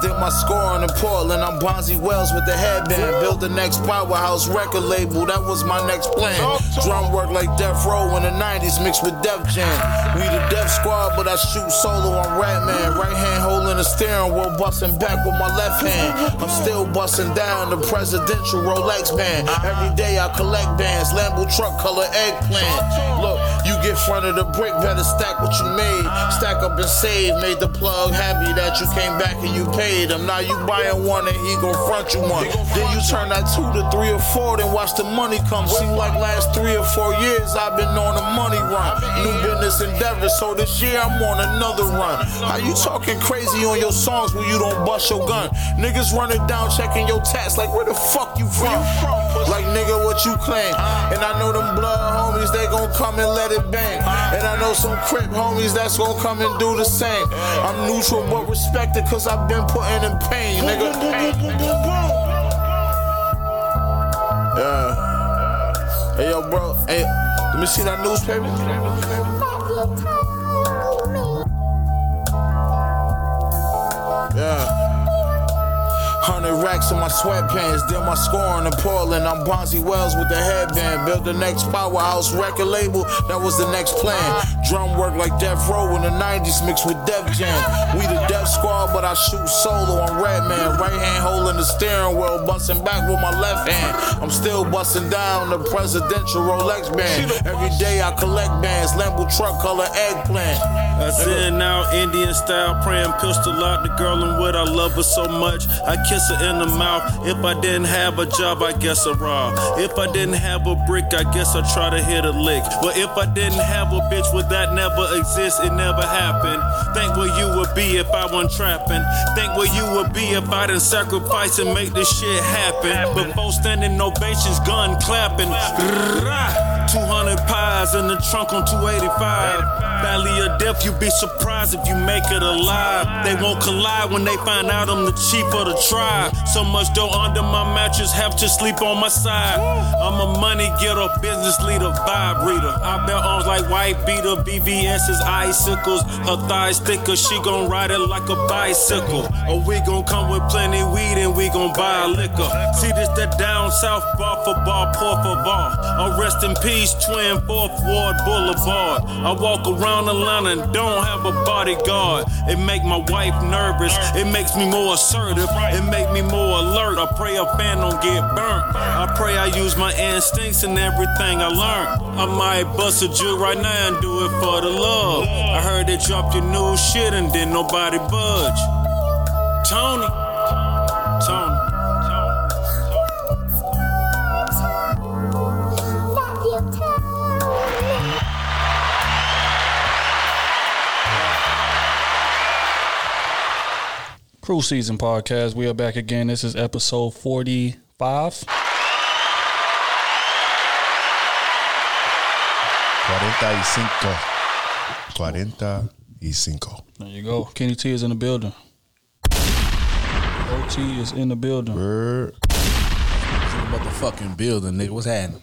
did my scoring in Portland. I'm Bonzi Wells with the headband. Built the next powerhouse record label, that was my next plan. Drum work like Death Row in the 90s mixed with Def Jam. We the Def Squad, but I shoot solo on Redman. Right hand holding the steering wheel, busting back with my left hand. I'm still busting down the presidential Rolex band. Every day I collect bands, Lambo truck color eggplant. Look, you get front of the brick, better stack what you made. Stack up and save, made the plug happy that you came back and you paid him. Now you buying one and he gon' front you one. Then you turn that two to three or four, then watch the money come. Seem like last three or four years I've been on a money run. New business endeavor, so this year I'm on another run. How you talking crazy on your songs when you don't bust your gun? Niggas running down checking your tats like where the fuck you from? Like nigga, what you claim? And I know them blood homies, they gon' come and let it bang. And I know some crip homies that's gon' come and do the same. I'm neutral but respected cause I've been putting in pain, nigga. Yeah. Hey yo, bro. Hey, let me see that newspaper. Yeah. Hundred racks in my sweatpants, did my scoring in Portland. I'm Bonzi Wells with the headband. Built the next powerhouse record label, that was the next plan. Drum work like Death Row in the 90s mixed with Def Jam. We the Def Squad, but I shoot solo on Redman. Right hand holding the steering wheel, busting back with my left hand. I'm still busting down the presidential Rolex band. Every day I collect bands, Lambo truck color eggplant. I send out Indian style, praying pistol out the girl and what I love her so much. I kiss her in the mouth. If I didn't have a job, I guess I rob. If I didn't have a brick, I guess I try to hit a lick. But if I didn't have a bitch, would that never exist? It never happened. Think where you would be if I wasn't trapping. Think where you would be if I didn't sacrifice and make this shit happen. Before standing ovations, gun clapping. Rah! 200 pies in the trunk on 285. Valley of death, you be surprised if you make it alive. They won't collide when they find out I'm the chief of the tribe. So much dough under my mattress, have to sleep on my side. I'm a money getter, business leader, vibe reader. I bear arms like white beater, VVS is icicles. Her thighs thicker, she gon' ride it like a bicycle. Or we gon' come with plenty weed and we gon' buy liquor. See this the down south bar for bar, pour for bar. Oh, rest in peace, twin fourth ward boulevard. I walk around Atlanta and don't have a bodyguard. It make my wife nervous. It makes me more assertive. It make me more alert. I pray a fan don't get burnt. I pray I use my instincts and everything I learned. I might bust a Jew right now and do it for the love. I heard they dropped your new shit and didn't nobody budge. Tony. Crew Season Podcast. We are back again. This is episode 45. 45. 45. There you go. Kenny T is in the building. OT is in the building. Word. Motherfucking building, nigga. What's happening?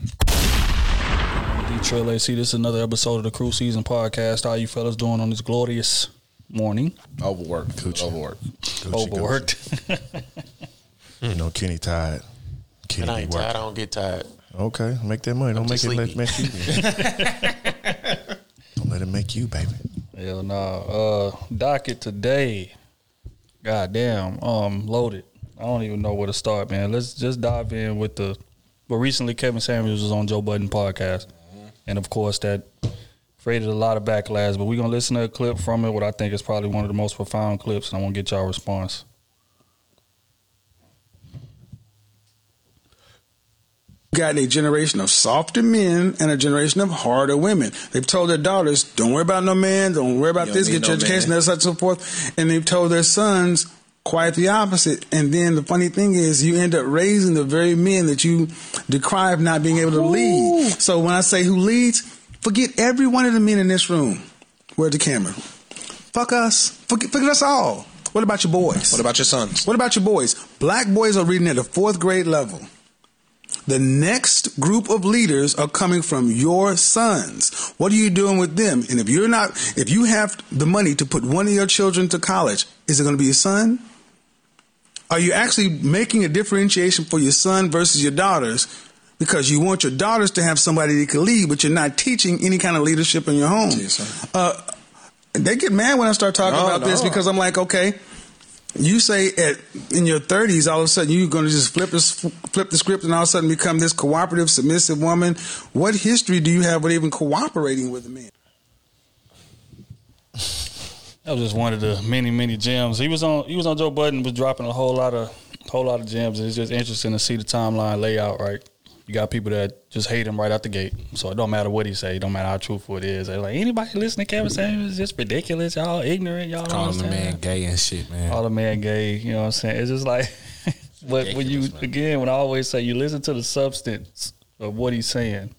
Detroit AC. This is another episode of the Crew Season Podcast. How you fellas doing on this glorious morning? Overworked. Coochie. Overworked. Gucci, Overworked. You know, Kenny tired. Kenny And I be ain't tired. I working. don't get tired. Okay, make that money. Don't make just it let sleepy. make you. Don't let it make you, baby. Hell nah. Uh, docket today. God damn. Um, loaded. I don't even know where to start, man. Let's just dive in with the. But recently, Kevin Samuels was on Joe Budden podcast, and of course that created a lot of backlash. But we're gonna listen to a clip from it. What I think is probably one of the most profound clips, and I want to get y'all response. got a generation of softer men and a generation of harder women. They've told their daughters, don't worry about no man, don't worry about You this, get need your no education, man. that's such and so forth. And they've told their sons quite the opposite. And then the funny thing is you end up raising the very men that you decry of not being able to lead. So when I say who leads, forget every one of the men in this room. Where's the camera? Fuck us. Forget, forget us all. What about your boys? What about your sons? What about your boys? Black boys are reading at the fourth grade level. The next group of leaders are coming from your sons. What are you doing with them? And if you're not, if you have the money to put one of your children to college, is it going to be your son? Are you actually making a differentiation for your son versus your daughters? Because you want your daughters to have somebody that can lead, but you're not teaching any kind of leadership in your home. Yes, sir. uh, they get mad when I start talking No, about this because I'm like, okay, you say at in your 30s, all of a sudden you're going to just flip the flip the script and all of a sudden become this cooperative, submissive woman. What history do you have with even cooperating with a man? That was just one of the many, many gems. He was on. He was on Joe Budden, was dropping a whole lot of, whole lot of gems. And it's just interesting to see the timeline layout. Right, you got people that just hate him right out the gate. So it don't matter what he say. It don't matter how truthful it is. They're like anybody listen to Kevin Samuels is just ridiculous. Y'all ignorant. Y'all don't the man gay and shit, man. All the man gay. You know what I'm saying? It's just like, but when you man. again, when I always say you listen to the substance of what he's saying,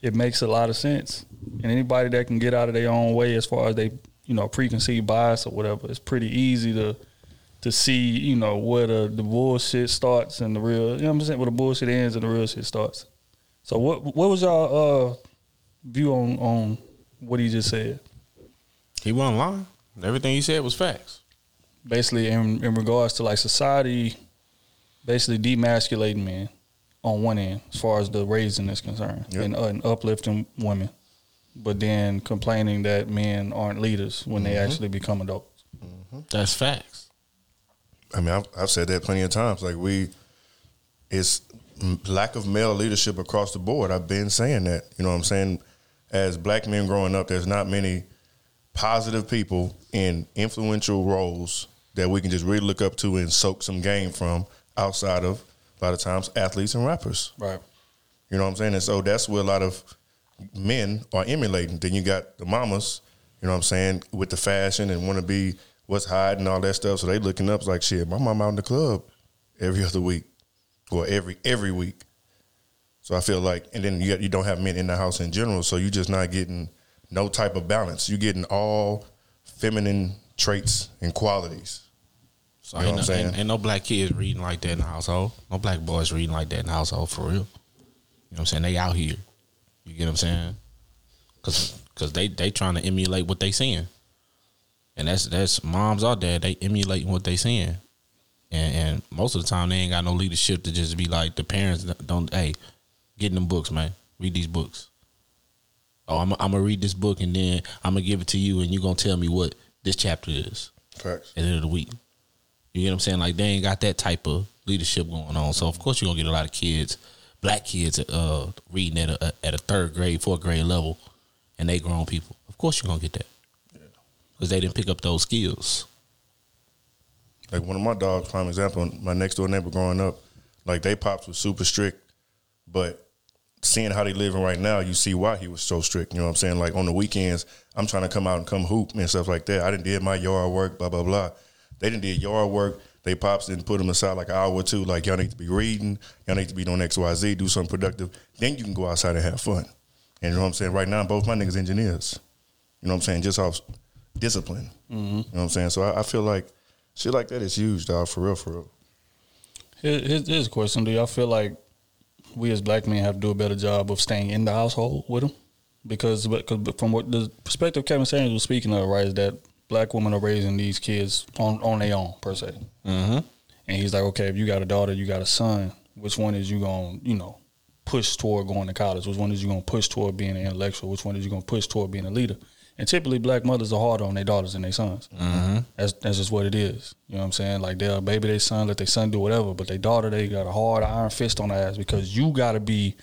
it makes a lot of sense. And anybody that can get out of their own way as far as they, you know, preconceived bias or whatever, it's pretty easy to to see, you know, where the, the bullshit starts and the real, you know what I'm saying, where the bullshit ends and the real shit starts. So what what was y'all uh, view on on what he just said? He wasn't lying. Everything he said was facts. basically in, in regards to like society basically demasculating men on one end as far as the raising is concerned Yep. and, uh, and uplifting women but then complaining that men aren't leaders when they actually become adults That's facts. I mean, I've, I've said that plenty of times. Like we, it's lack of male leadership across the board. I've been saying that. You know what I'm saying? As black men growing up, there's not many positive people in influential roles that we can just really look up to and soak some game from outside of a lot of times athletes and rappers. right You know what I'm saying? And so that's where a lot of men are emulating. Then you got the mamas, you know what I'm saying, with the fashion and want to be what's hot and all that stuff. So they looking up like shit. My mom out in the club every other week, or every every week. So I feel like, and then you you don't have men in the house in general, so you're just not getting no type of balance. You're getting all feminine traits and qualities. So You know ain't, what no, I'm ain't, saying? ain't no black kids reading like that in the household. No black boys reading like that in the household for real. You know what I'm saying? They out here. You get what I'm saying? Cause, Cause they they trying to emulate what they seeing. And that's that's moms out there, they emulating what they seeing. And, and most of the time they ain't got no leadership to just be like the parents don't hey, get in them books, man. Read these books. Oh, I'm I'm gonna read this book and then I'm gonna give it to you and you're gonna tell me what this chapter is Facts. at the end of the week. You get what I'm saying? Like they ain't got that type of leadership going on. So of course you're gonna get a lot of kids, black kids, uh, reading at a at a third grade, fourth grade level, and they grown people. Of course you're gonna get that because they didn't pick up those skills. Like one of my dogs, prime example, my next door neighbor growing up, like they pops was super strict, but seeing how they living right now, you see why he was so strict. You know what I'm saying? Like on the weekends, I'm trying to come out and come hoop and stuff like that. I didn't did my yard work, blah blah blah. They didn't did yard work. They pops didn't put them aside like an hour or two. Like y'all need to be reading, y'all need to be doing X Y Z, do something productive. Then you can go outside and have fun. And you know what I'm saying? Right now, both my niggas engineers. You know what I'm saying? Just off discipline. You know what I'm saying? So I, I feel like shit like that is huge, dog. For real, for real. Here- here's, here's a question do y'all feel like we as black men have to do a better job of staying in the household with them because, because from what the perspective Kevin Samuels was speaking of right is that black women are raising these kids on on their own per se Mm-hmm. and he's like okay if you got a daughter you got a son which one is you going to you know push toward going to college which one is you going to push toward being an intellectual which one is you going to push toward being a leader and typically black mothers are harder on their daughters than their sons Mm-hmm. that's that's just what it is. You know what I'm saying? Like they'll baby their son, let their son do whatever, but their daughter they got a hard iron fist on their ass because you gotta be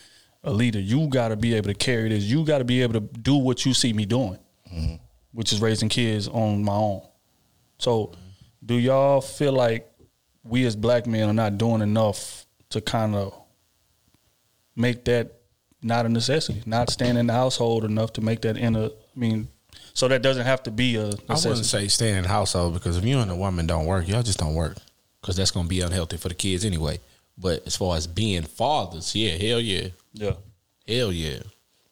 a leader. You gotta be able to carry this. You gotta be able to do what you see me doing, which is raising kids on my own. So, do y'all feel like we as black men are not doing enough to kind of make that not a necessity, not staying in the household enough to make that in a? I mean, so that doesn't have to be a I necessity. wouldn't say stay in the household because if you and a woman don't work, y'all just don't work because that's gonna be unhealthy for the kids anyway. But as far as being fathers, yeah, hell yeah, yeah. hell yeah.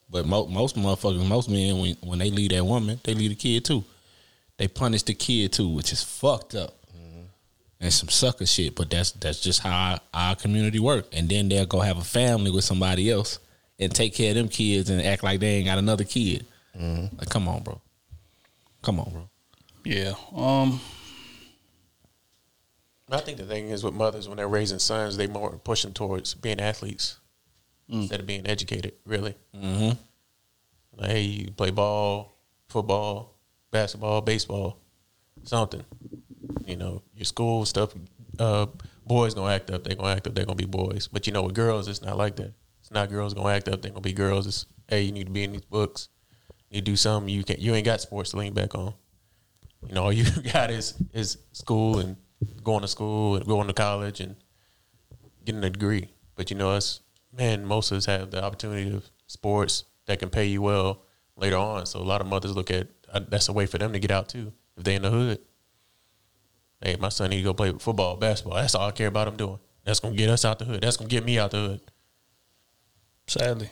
But mo- most motherfuckers, most men, when when they leave that woman, they leave the kid too. they punish the kid too, which is fucked up. Mm-hmm. And some sucker shit, but that's that's just how our, our community work. And then they'll go have a family with somebody else and take care of them kids and act like they ain't got another kid. Like, come on, bro. Come on, bro. Yeah. Um. I think the thing is with mothers when they're raising sons, they more push them towards being athletes instead of being educated. Really, mm-hmm. like, hey, you play ball, football, basketball, baseball, something. You know, your school stuff. Uh, boys gonna act up. They gonna act up. They're gonna be boys. But you know, with girls, it's not like that. It's not girls gonna act up. They're gonna be girls. It's hey, you need to be in these books. You do something. You can. You ain't got sports to lean back on. You know, all you got is is school and going to school and going to college and getting a degree. But you know, us man, most of us have the opportunity of sports that can pay you well later on. So a lot of mothers look at uh, that's a way for them to get out too if they in the hood. Hey, my son need to go play football, basketball. That's all I care about him doing. That's gonna get us out the hood. That's gonna get me out the hood. Sadly.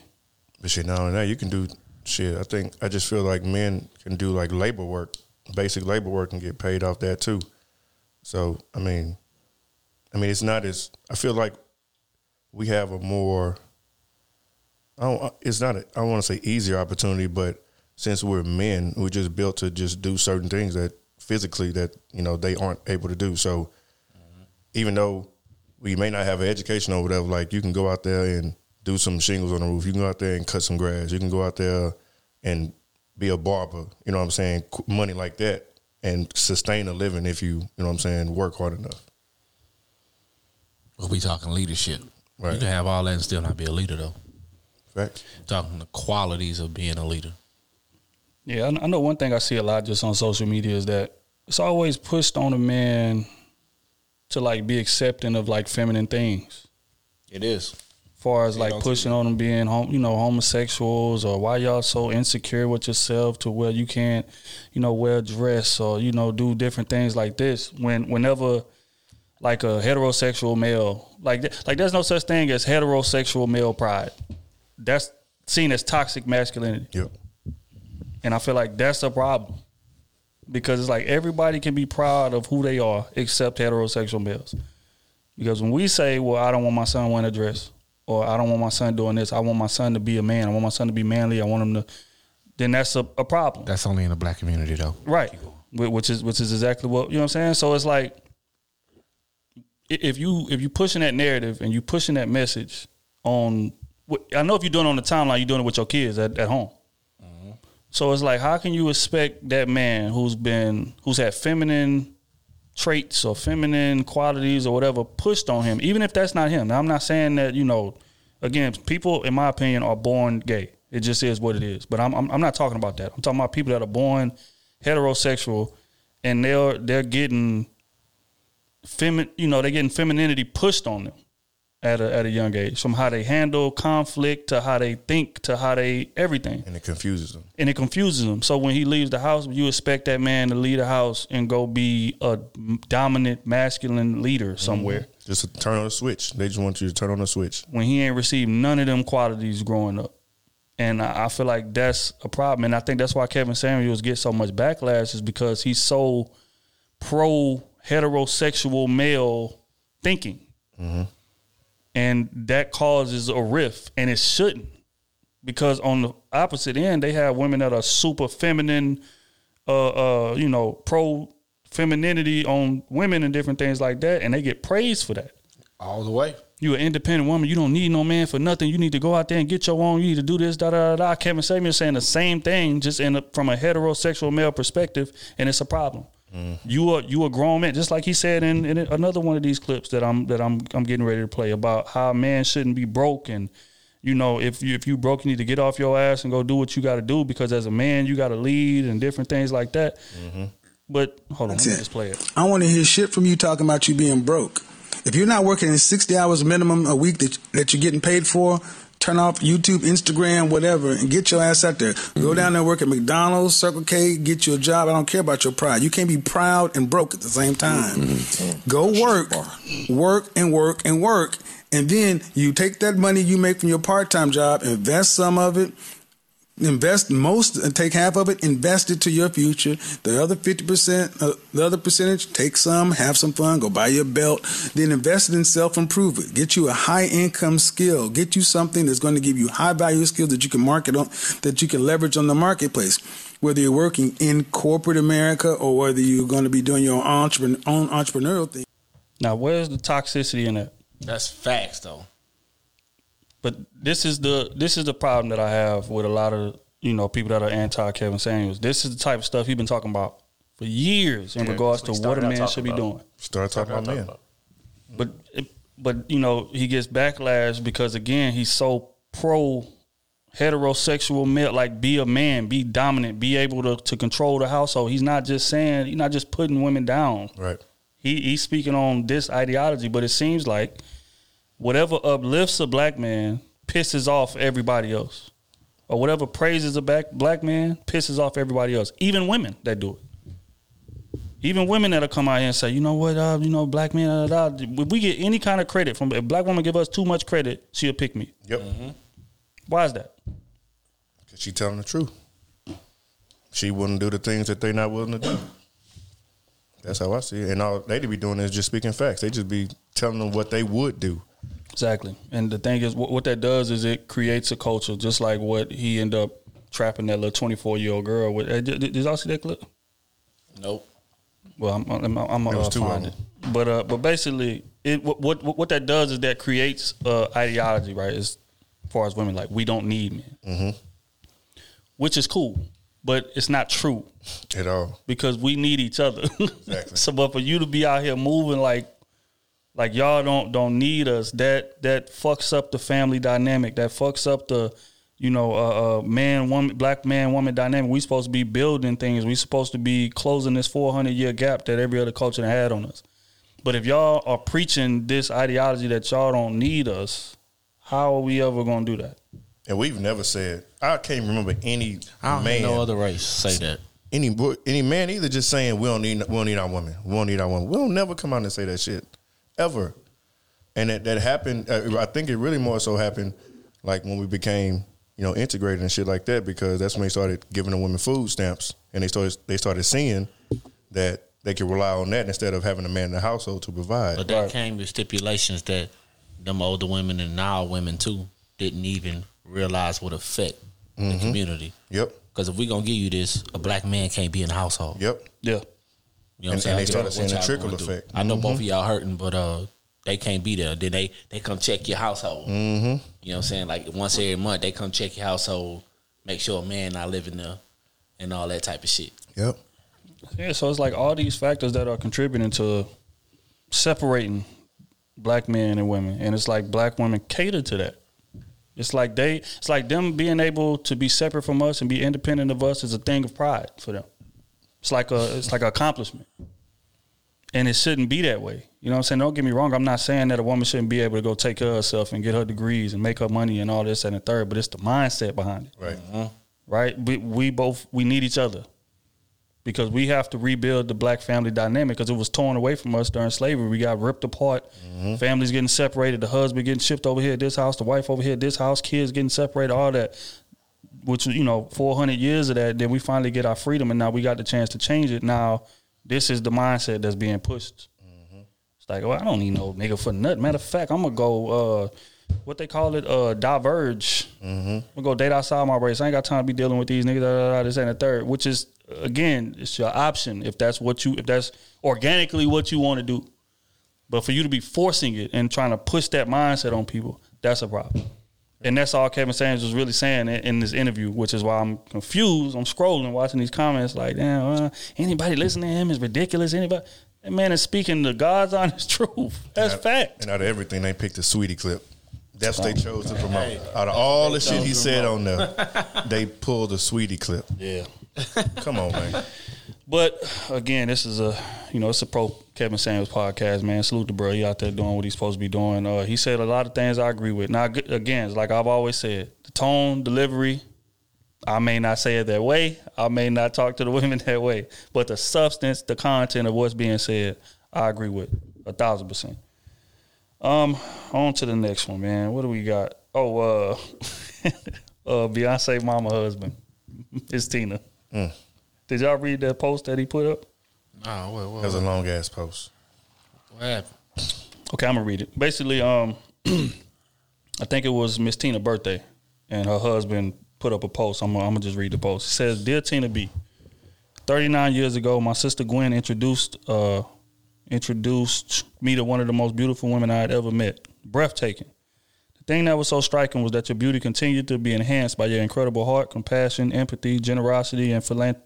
But shit, not only that, you can do shit. I think I just feel like men can do like labor work, basic labor work, and get paid off that too. So I mean, I mean, it's not as I feel like we have a more. I don't. Uh, it's not. A, I don't want to say easier opportunity, but since we're men, we're just built to just do certain things that physically that you know they aren't able to do. So mm-hmm. even though we may not have an education or whatever, like you can go out there and do some shingles on the roof. You can go out there and cut some grass. You can go out there and be a barber. You know what I'm saying? Money like that and sustain a living if you, you know what I'm saying, work hard enough. But we talking leadership. Right. You can have all that and still not be a leader though. Facts. Talking the qualities of being a leader. Yeah, I I know one thing I see a lot just on social media is that it's always pushed on a man to like be accepting of like feminine things. It is. Far as like pushing on them being home, you know, homosexuals or why y'all so insecure with yourself to where you can't, you know, wear a dress or you know do different things like this. When whenever like a heterosexual male, like like there's no such thing as heterosexual male pride. That's seen as toxic masculinity. Yep. And I feel like that's a problem. Because it's like everybody can be proud of who they are except heterosexual males. Because when we say, well, I don't want my son wearing a dress, or I don't want my son doing this, I want my son to be a man, I want my son to be manly, I want him to, then that's a, a problem. That's only in the black community though. Right. Which is which is exactly what you know what I'm saying? So it's like if you if you pushing that narrative and you pushing that message on I know if you're doing it on the timeline, you're doing it with your kids at, at home. Mm-hmm. So it's like how can you expect that man who's been who's had feminine traits or feminine qualities or whatever pushed on him, even if that's not him. Now I'm not saying that, you know, again, people in my opinion are born gay. It just is what it is. But I'm I'm, I'm not talking about that. I'm talking about people that are born heterosexual and they're they're getting femin you know, they're getting femininity pushed on them at a at a young age. From how they handle conflict to how they think to how they everything And it confuses them. and it confuses them So when he leaves the house, you expect that man to leave the house and go be a dominant masculine leader mm-hmm. somewhere Just to turn on a switch. They just want you to turn on a switch. when he ain't received none of them qualities growing up. And I I feel like that's a problem. And I think that's why Kevin Samuels gets so much backlash is because he's so pro heterosexual male thinking. Mm-hmm. And that causes a rift, and it shouldn't. Because on the opposite end, they have women that are super feminine, uh, uh, you know, pro femininity on women and different things like that, and they get praised for that. All the way. You an independent woman. You don't need no man for nothing. You need to go out there and get your own. You need to do this. Da da da. da. Kevin Samuel saying the same thing, just in a, from a heterosexual male perspective, and it's a problem. Mm-hmm. You are you a grown man, just like he said in, in another one of these clips that I'm that I'm I'm getting ready to play about how a man shouldn't be broke and. You know, if you if you broke, you need to get off your ass and go do what you got to do because as a man, you got to lead and different things like that. Mm-hmm. But hold on, let me it. just play it. I want to hear shit from you talking about you being broke. If you're not working 60 hours minimum a week that, that you're getting paid for, turn off YouTube, Instagram, whatever, and get your ass out there. Go mm-hmm. down there, work at McDonald's, Circle K, get you a job. I don't care about your pride. You can't be proud and broke at the same time. Mm-hmm. Mm-hmm. Go work, work and work and work. And then you take that money you make from your part time job, invest some of it, Invest most, uh, take half of it, invest it to your future. The other 50%, uh, the other percentage, take some, have some fun, go buy your belt, then invest it in self improvement. Get you a high income skill. Get you something that's going to give you high value skills that you can market on, that you can leverage on the marketplace. Whether you're working in corporate America or whether you're going to be doing your own, entrepreneur, own entrepreneurial thing. Now, where's the toxicity in that? That's facts though. But this is the this is the problem that I have with a lot of you know people that are anti Kevin Samuels. This is the type of stuff he's been talking about for years in Yeah, regards to what what a man should be talking doing. Start talking about men. But but you know he gets backlash because again he's so pro heterosexual male like be a man be dominant be able to, to control the household he's not just saying he's not just putting women down Right. he he's speaking on this ideology but it seems like whatever uplifts a black man pisses off everybody else or whatever praises a black black man pisses off everybody else even women that do it even women that'll come out here and say, you know what, uh, you know, black men, uh, da, da. if we get any kind of credit from a black woman, give us too much credit, she'll pick me. Yep. Why is that? Cause she telling the truth. She wouldn't do the things that they not willing to do. That's how I see it. And all they to be doing is just speaking facts. They just be telling them what they would do. Exactly. And the thing is, what, what that does is it creates a culture, just like what he ended up trapping that little twenty four year old girl with. Uh, Did, did y'all see that clip? Nope. Well, I'm I'm, I'm There gonna was two of find it. But uh, but basically, it what, what what that does is that creates uh, ideology, right? As far as women, like we don't need men, Mm-hmm. which is cool, but it's not true At all. because we need each other. Exactly. so, but for you to be out here moving like like y'all don't don't need us, that that fucks up the family dynamic. That fucks up the you know uh, uh, man woman black man woman dynamic. We supposed to be building things. We supposed to be closing this four hundred year gap that every other culture had on us. But if y'all are preaching this ideology that y'all don't need us, how are we ever gonna do that? And we've never said I can't remember any I don't man no other race say that. any any man either just saying we don't need we don't need our women. We don't need our women. We'll never come out and say that shit ever. And that that happened. Uh, I think it really more so happened like when we became you know integrated and shit like that because that's when they started giving the women food stamps and they started they started seeing that they could rely on that instead of having a man in the household to provide. But that came with stipulations that them older women and now women too didn't even realize would affect the community. Yep. Because if we gonna give you this, a black man can't be in the household. Yep. Yeah. You know what I'm saying? and they I get started what seeing the trickle going through. effect. I know both Mhm. of y'all hurting, but uh, they can't be there. Then they they come check your household. Mm-hmm. You know what I'm saying? Like once every month, they come check your household, make sure a man not living there, and all that type of shit. Yep. Yeah, so it's like all these factors that are contributing to separating black men and women, and it's like black women cater to that. It's like they, it's like them being able to be separate from us and be independent of us is a thing of pride for them. It's like a, it's like an accomplishment, and it shouldn't be that way. You know what I'm saying? Don't get me wrong. I'm not saying that a woman shouldn't be able to go take care of herself and get her degrees and make her money and all this and the third, but it's the mindset behind it Right. Mm-hmm. right? We, we both we need each other because we have to rebuild the black family dynamic because it was torn away from us during slavery. We got ripped apart. Mm-hmm. Families getting separated. The husband getting shipped over here at this house. The wife over here at this house. Kids getting separated. All that, which you know, four hundred years of that. Then we finally get our freedom, and now we got the chance to change it. Now this is the mindset that's being pushed. It's like, well, I don't need no nigga for nothing. Matter of fact, I'm gonna go. Uh, what they call it? Uh, diverge. I'm gonna go date outside my race. I ain't got time to be dealing with these niggas. Da, da, da, this and the third. Which is again, it's your option if that's what you if that's organically what you want to do. But for you to be forcing it and trying to push that mindset on people, that's a problem. And that's all Kevin Samuels was really saying in, in this interview, which is why I'm confused. I'm scrolling, watching these comments like, damn, uh, anybody listening to him is ridiculous. Anybody, that man is speaking the God's honest truth. That's And out- fact. And out of everything, they picked the sweetie clip. That's what they chose to promote. Out of all the shit he said on there, they pulled the sweetie clip. Yeah. Come on, man. But again, this is a you know it's a pro Kevin Samuels podcast, man. Salute the bro. He out there doing what he's supposed to be doing. Uh, he said a lot of things I agree with. Now again, like I've always said, the tone, delivery. I may not say it that way. I may not talk to the women that way, but the substance, the content of what's being said, I agree with a thousand percent. Um, on to the next one, man. What do we got? Oh, uh, uh, Beyonce mama husband. It's Tina. Did y'all read that post that he put up? Nah, what, what, That was a long ass post. what happened? Okay, I'm gonna read it. Basically, um, I think it was Miss Tina's birthday, and her husband put up a post. I'm gonna, I'm gonna just read the post. It says, "Dear Tina B, 39 years ago, my sister Gwen introduced uh, introduced me to one of the most beautiful women I had ever met. Breathtaking. The thing that was so striking was that your beauty continued to be enhanced by your incredible heart, compassion, empathy, generosity, and philan-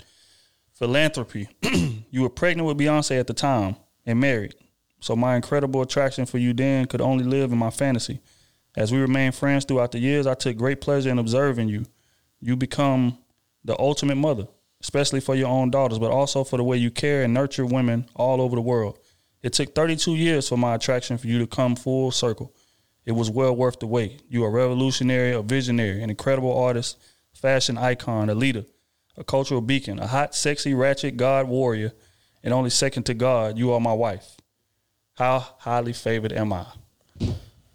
philanthropy. you were pregnant with Beyonce at the time and married. So my incredible attraction for you then could only live in my fantasy. As we remained friends throughout the years, I took great pleasure in observing you. You become the ultimate mother, especially for your own daughters, but also for the way you care and nurture women all over the world. It took 32 years for my attraction for you to come full circle. It was well worth the wait. You are a revolutionary, a visionary, an incredible artist, fashion icon, a leader, a cultural beacon, a hot, sexy, ratchet God warrior, and only second to God, you are my wife. How highly favored am I?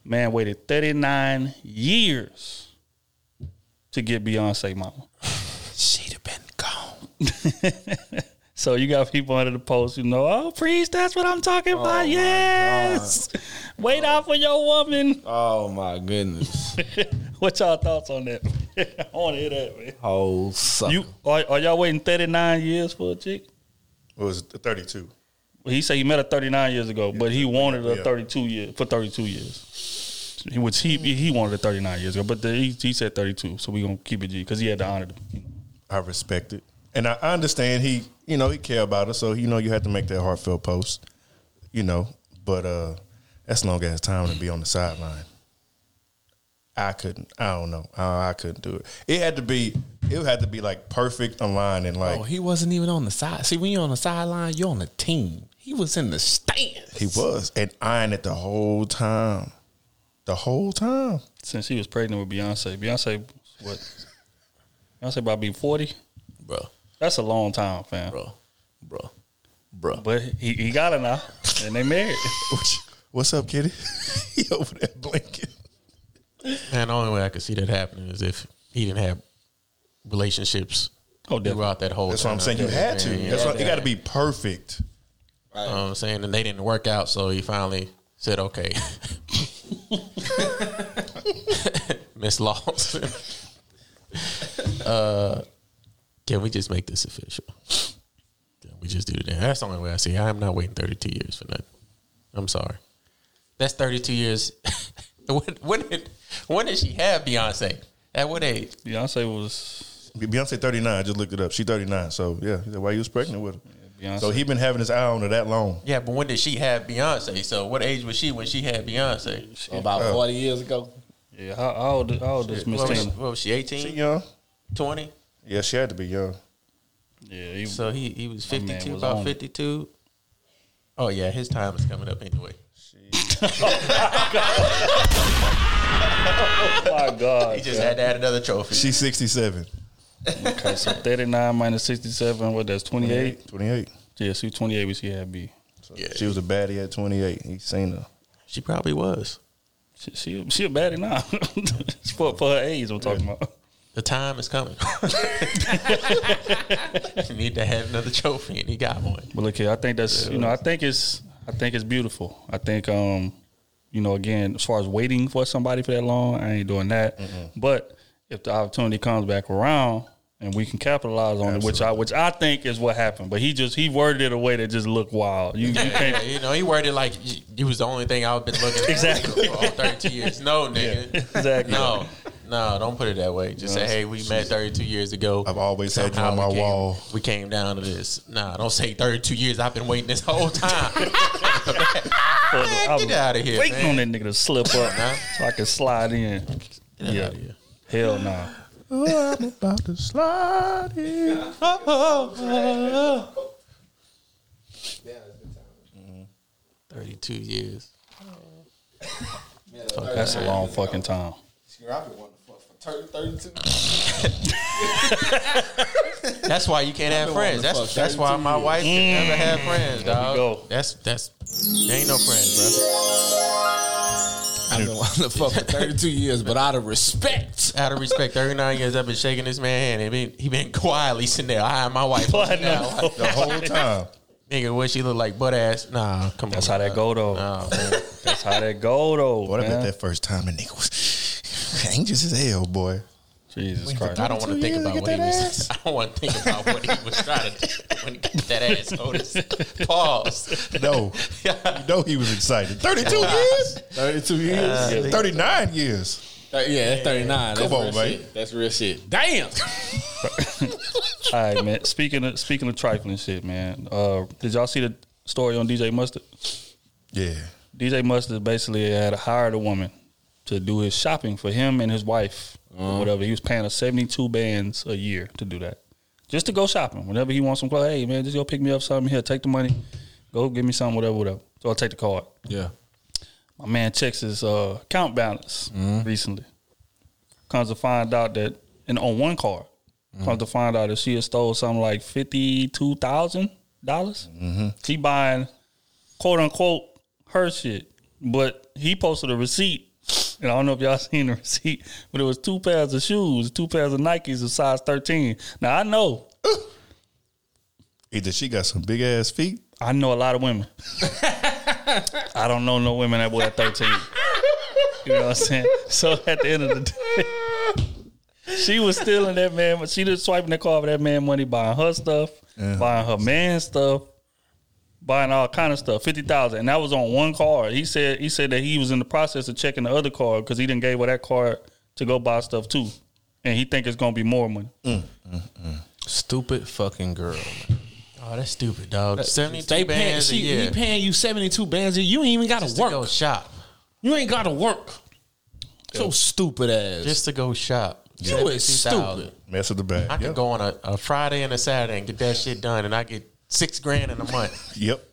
Man waited 39 years to get Beyonce mama. She'd have been gone. So you got people under the post, you know, oh, priest, that's what I'm talking about. Oh yes. Wait out for your woman. Oh my goodness. what y'all thoughts on that? I want to hear that, man. Whole sucker. You are, are y'all waiting 39 years for a chick? It was 32. Well, he said he met her 39 years ago, but he wanted her Yeah. 32 years for 32 years. He was he he wanted her 39 years ago, but the, he, he said 32, so we gonna keep it G because he had to honor them. I respect it. And I I understand he, you know, he care about us, so you know you had to make that heartfelt post. You know, but uh that's long ass time to be on the sideline. I couldn't. I don't know. I, I couldn't do it. It had to be. It had to be like perfect online and like oh, he wasn't even on the side. See, when you're on the sideline, you're on the team. He was in the stands. he was and eyeing it the whole time, the whole time. Since he was pregnant with Beyonce, Beyonce what? Beyonce about to be 40. bro, That's a long time, fam. bro, bro, bro. But he, he got her now, and they married. What's up, kitty? he over there blinking. Man, the only way I could see that happening is if he didn't have relationships Oh, definitely. throughout that whole That's time. what I'm saying. You had to. Yeah, That's yeah. what. It got to be perfect. You know what I'm saying? And they didn't work out, so he finally said, okay. Miss Lawson. uh, can we just make this official? Can we just do that? That's the only way I see it. I am not waiting 32 years for nothing. I'm sorry. That's 32 years. when, when did when did she have Beyonce? At what age? Beyonce was Beyonce 39. I just looked it up. She 39. So yeah, he said, why you was pregnant with her? Beyonce. So he been having his eye on her that long. Yeah, but when did she have Beyonce? So what age was she when she had Beyonce? About 40 years ago. yeah. How, how old? How old is Miss was, Tina? what was she? She 18, young. 20? Yeah, she had to be young. Yeah, he, So he he was 52, about 52. Oh yeah, his time is coming up anyway. Oh my God. He just had to add another trophy. She's 67. Okay, so 39 minus 67, what that's 28? 28. Yeah, she was 28 when she had B. yeah, She was a baddie at 28. He seen her. she probably was. She, she, she a baddie now. for, for her age, I'm talking about. The time is coming. you need to have another trophy, and he got one. But look here, I think that's you know, I think it's I think it's beautiful. I think um, you know, again, as far as waiting for somebody for that long, I ain't doing that. But if the opportunity comes back around and we can capitalize on it, which I which I think is what happened. But he just he worded it a way that just looked wild. You, you can't you know, he worded it like it was the only thing I've been looking at Exactly. for all 32 years. No, nigga. Exactly. No, no, don't put it that way. Just say, hey, we met 32 years ago. I've always had you Somehow on my we came- wall. We came down to this. Nah, don't say 32 years. I've been waiting this whole time. I was Get out of here, waiting man. on that nigga to slip up Nah. so I can slide in. yeah. outta here. Hell nah. Oh, I'm about to slide in. 32 years. That's a long fucking time. That's why you can't have friends. That's that's why my wife can never have friends, There dog. go. That's that's there ain't no friends, bro. I've been wanting to fuck for 32 years, but out of respect. Out of respect, 39 years I've been shaking this man hand and been, he been quietly sitting there eyeing my wife. I Now, know. like, The whole time. Nigga, what she look like butt ass? Nah, come on. That's on. how that go though. Nah, man. That's how that go though. What man. about that first time the nigga was anxious as hell, boy. Jesus Christ. I don't want to think about what he that was. I don't want to think about what he was trying to do when he got that ass Otis. Pause. No. you know he was excited. 32 years? 32 years? 39 years. Uh, yeah, that's 39. That's Come on, man. shit. That's real shit. Damn. All right, man. Speaking of speaking of trifling shit, man. Uh, did y'all see the story on DJ Mustard? Yeah. DJ Mustard basically had hired a woman to do his shopping for him and his wife or uh-huh. whatever. He was paying her seventy two bands a year to do that, just to go shopping. Whenever he wants some clothes, hey man, just go pick me up something here. Take the money, go give me something, whatever, whatever. So I'll take the card. Yeah. My man checks his uh, account balance mm-hmm. recently. Comes to find out that, and on one card, mm-hmm. comes to find out that she had stole something like fifty two thousand dollars. Mm-hmm. She buying quote unquote her shit, but he posted a receipt, and I don't know if y'all seen the receipt, but it was two pairs of shoes, two pairs of Nikes of size thirteen. Now I know, Either she got some big ass feet. I know a lot of women. I don't know no women that wear 13. You know what I'm saying? So at the end of the day, she was stealing that man, but she just swiping the car for that man money, buying her stuff, buying her man stuff, buying all kind of stuff, fifty thousand, and that was on one card. He said he said that he was in the process of checking the other card because he didn't gave her that card to go buy stuff too, and he think it's gonna be more money. Mm, mm, mm. Stupid fucking girl. Man. Oh, that's stupid, dog. Seventy-two They paying, bands a year he paying you 72 bands a year. You ain't even got just to to go work. shop. You ain't got to work. So stupid ass. Just to go shop. you is stupid. Mess with the bag. I can go on a, a Friday and a Saturday and get that shit done, and I get six grand in a month. Yep.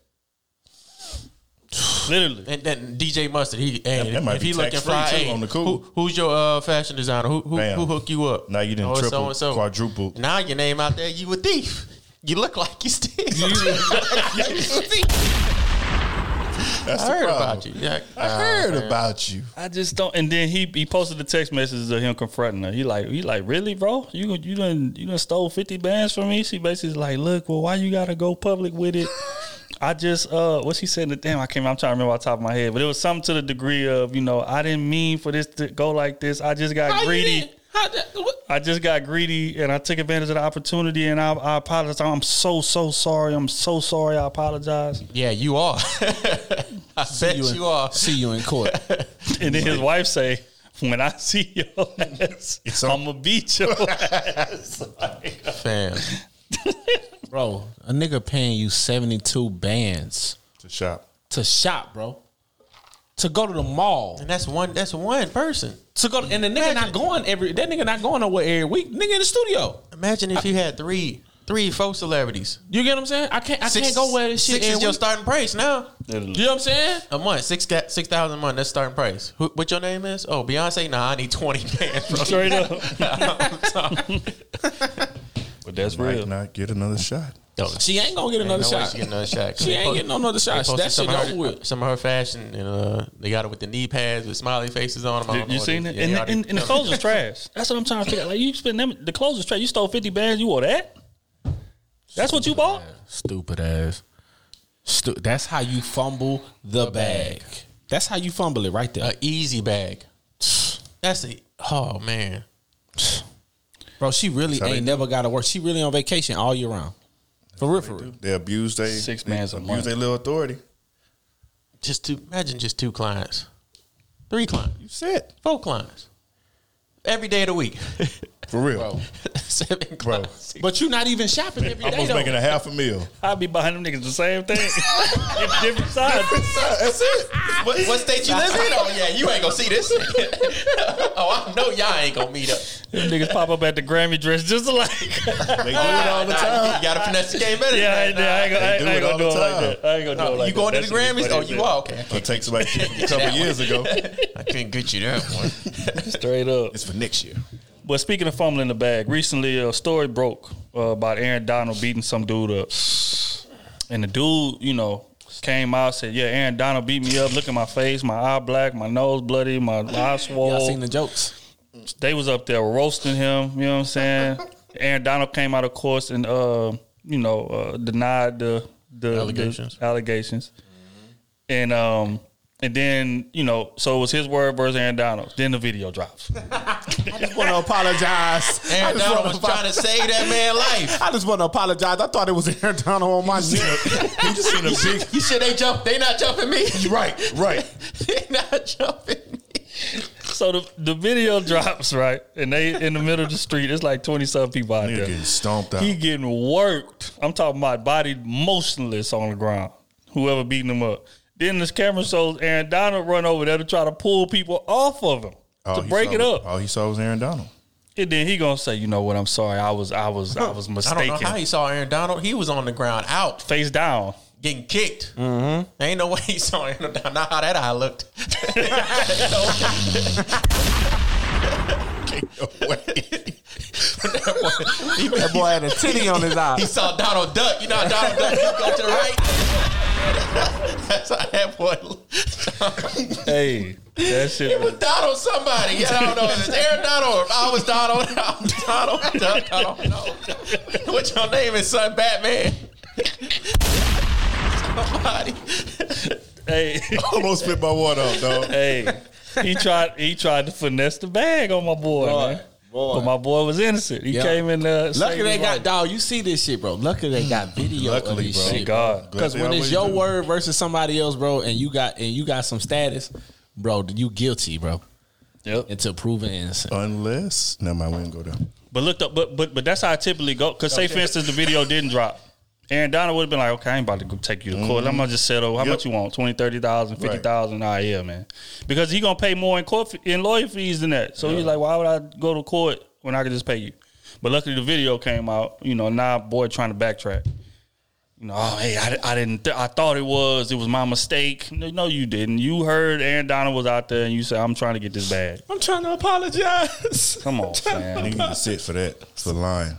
Literally, And then DJ Mustard, he hey, that might if be he looking tax-free, for too, hey, on the cool. who, who's your uh, fashion designer? Who who, who hook you up? Now you done Oh, triple, so-and-so. quadruple. Now your name out there, you a thief. You look like you steal. You look like you steal. That's I the heard problem. about you. Yeah, I uh, heard man. about you. I just don't. And then he he posted the text messages of him confronting her. He like he like really, bro? You you done you done stole fifty bands from me? She basically like, look, well, why you gotta go public with it? I just uh, what she said? The damn, I can't. I'm trying to remember off the top of my head, but it was something to the degree of you know I didn't mean for this to go like this. I just got How you greedy. Did- how that- what- I just got greedy and I took advantage of the opportunity and I, I apologize. I'm so so sorry. I'm so sorry. I apologize. Yeah, you are. I bet you, you, are. See you in court. And then his wife say, "When I see your ass, It's on- I'm gonna beat your ass." Fam. bro, a nigga paying you 72 bands To shop. to shop, bro. To go to the mall. And that's one that's one person. To go and the nigga not going every that nigga not going nowhere every week. Nigga in the studio. Imagine if you had three three folk celebrities. You get what I'm saying? I can't I Six- can't go wear this shit Six every is your starting price now. You know what I'm saying? A month, six ga- six thousand a month. That's starting price. Who, what your name is? Oh, Beyonce. Nah, I need twenty bands. Bro. Straight up. I'm sorry. But that's Might real. not get another shot. Yo, She ain't gonna get another no way shot. she get another shot. She ain't getting no another shot. That shit over with. Some of her fashion, and uh, they got it with the knee pads with smiley faces on them. I You, know you seen it it? is. And, and, and the clothes is trash. That's what I'm trying to figure out. Like you spend them, the clothes is trash. You stole 50 bands. You wore that? That's what you bought? Stupid ass. Stu- that's how you fumble the bag. That's how you fumble it right there. A easy bag. That's a oh man. Bro, she really how they ain't never got to work. She really on vacation all year round. For real, for real. They abuse they Six they bands abuse month. their little authority. Just two. Imagine just two clients, three clients, You said four clients, every day of the week. for real. Bro. Seven Bro. clients. But you're not even shopping every day. Almost though. making a half a meal. I'd be behind them niggas the same thing. Get different sizes. That's it. What, what state you live in? Oh yeah, you ain't gonna see this. oh, I know y'all ain't gonna meet up. Them niggas pop up at the Grammy dress just like. They do it all the Nah, time. You gotta finesse the game better. yeah, I, than ain't- I ain't gonna, I ain't, do I ain't it gonna all do the like time. that. I ain't gonna do it that. like you going that. to the That shit Grammys? funny Oh, as you hell. are okay. It takes somebody a couple years ago. I couldn't get you that one. Straight up. It's for next year. But speaking of fumbling the bag, recently a story broke uh, about Aaron Donald beating some dude up, and the dude, you know, came out said, "Yeah, Aaron Donald beat me up. Look at my face, my eye black, my nose bloody, my eye swole." Y'all seen the jokes? they was up there roasting him. You know what I'm saying? Aaron Donald came out, of course, and uh, you know uh, denied the the Allegations. the allegations, and um. And then, you know, so it was his word versus Aaron Donald. Then the video drops. I just want to apologize. I Aaron Donald wanna was trying to save that man life. I just want to apologize. I thought it was Aaron Donald on my shit. He just seen a big You said they jump? They not jumping me. right, right. they not jumping me. So the, the video drops, right? And they in the middle of the street. It's like 20 some people out Nigga there. getting stomped out. He getting worked. I'm talking about body motionless on the ground. Whoever beating him up. Then this camera shows Aaron Donald run over there to try to pull people off of him All to break saw it up. All he saw was Aaron Donald. And then he gonna say, you know what? I'm sorry. I was I was I was mistaken. I don't know how he saw Aaron Donald. He was on the ground, out, Face down. getting kicked. Mm-hmm. Ain't no way he saw Aaron Donald. Not how that eye looked. that boy had a titty on his eye. He saw Donald Duck. You know how Donald Duck he go to the right. That's how that boy. Hey, that shit It was was Donald somebody. Yeah, I don't know if it's Aaron Donald or I was Donald. I'm Donald Duck. I don't know. What's your name is son Batman? Somebody. hey Almost spit my water out, dog. hey. He tried he tried to finesse the bag on my boy, Boy, man. Boy. But my boy was innocent. He Yeah. came in there. Luckily they got dog. You see this shit, bro. Luckily they got video Luckily, of this bro. Shit. God. Because when it's your do. word versus somebody else, bro, and you got and you got some status, bro, you guilty, bro, Yep. until proven innocent. Unless, never mind, we didn't go there. But look up, but but but that's how I typically go. Because say for instance the video didn't drop. Aaron Donald would have been like, okay, I ain't about to go take you to court. I'm gonna mm-hmm. just settle. How Yep. much you want? 20, 30,000, 50,000? Nah, yeah, man. Because he gonna pay more in court in lawyer fees than that. So he's like, why would I go to court when I could just pay you? But luckily the video came out. You know, now boy trying to backtrack. You know, oh hey, I, I didn't. Th- I thought it was. It was my mistake. No, no, you didn't. You heard Aaron Donald was out there, and you said, "I'm trying to get this bag." I'm trying to apologize. Come on, Nigga man. need to sit for that, for lying.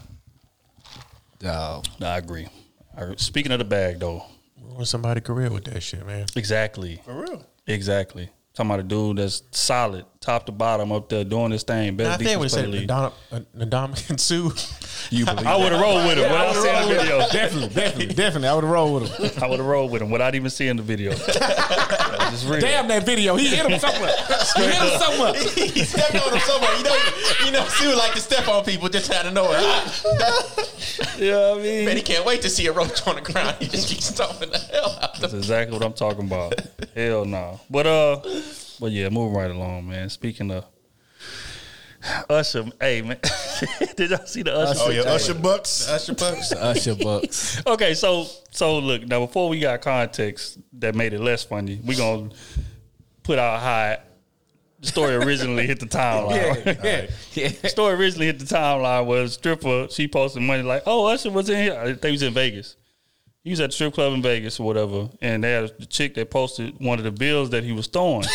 Dog. No, I agree. I, speaking of the bag, though, Ruin somebody's career with that shit, man. exactly. For real. Exactly. Talking about a dude that's solid, top to bottom, up there doing this thing. Best I think when defense you player in said the league. Ndam- Ndamukong Suh, You believe I would have rolled with him without seeing the video. Definitely, definitely, definitely. I would have rolled with him. I would have rolled with him without even seeing the video. Damn that video. He hit him somewhere. He hit him somewhere. he stepped on him somewhere. You know, you know, Suh like to step on people just out of nowhere. You know what I mean? Man, he can't wait to see a roach on the ground. He just keeps stomping the hell out That's exactly what I'm talking about. Hell no. But uh, but yeah, move right along, man. Speaking of Usher, hey man, did y'all see the Usher? Oh yeah, Usher Bucks. Usher Bucks. Usher Bucks. Okay, so so look now before we got context that made it less funny, we gonna put out high story originally hit the timeline. Yeah, yeah. The story originally hit the timeline was stripper. She posted money like, "Oh, Usher was in here. I think he was in Vegas. He was at the strip club in Vegas or whatever." And they had a chick that posted one of the bills that he was throwing.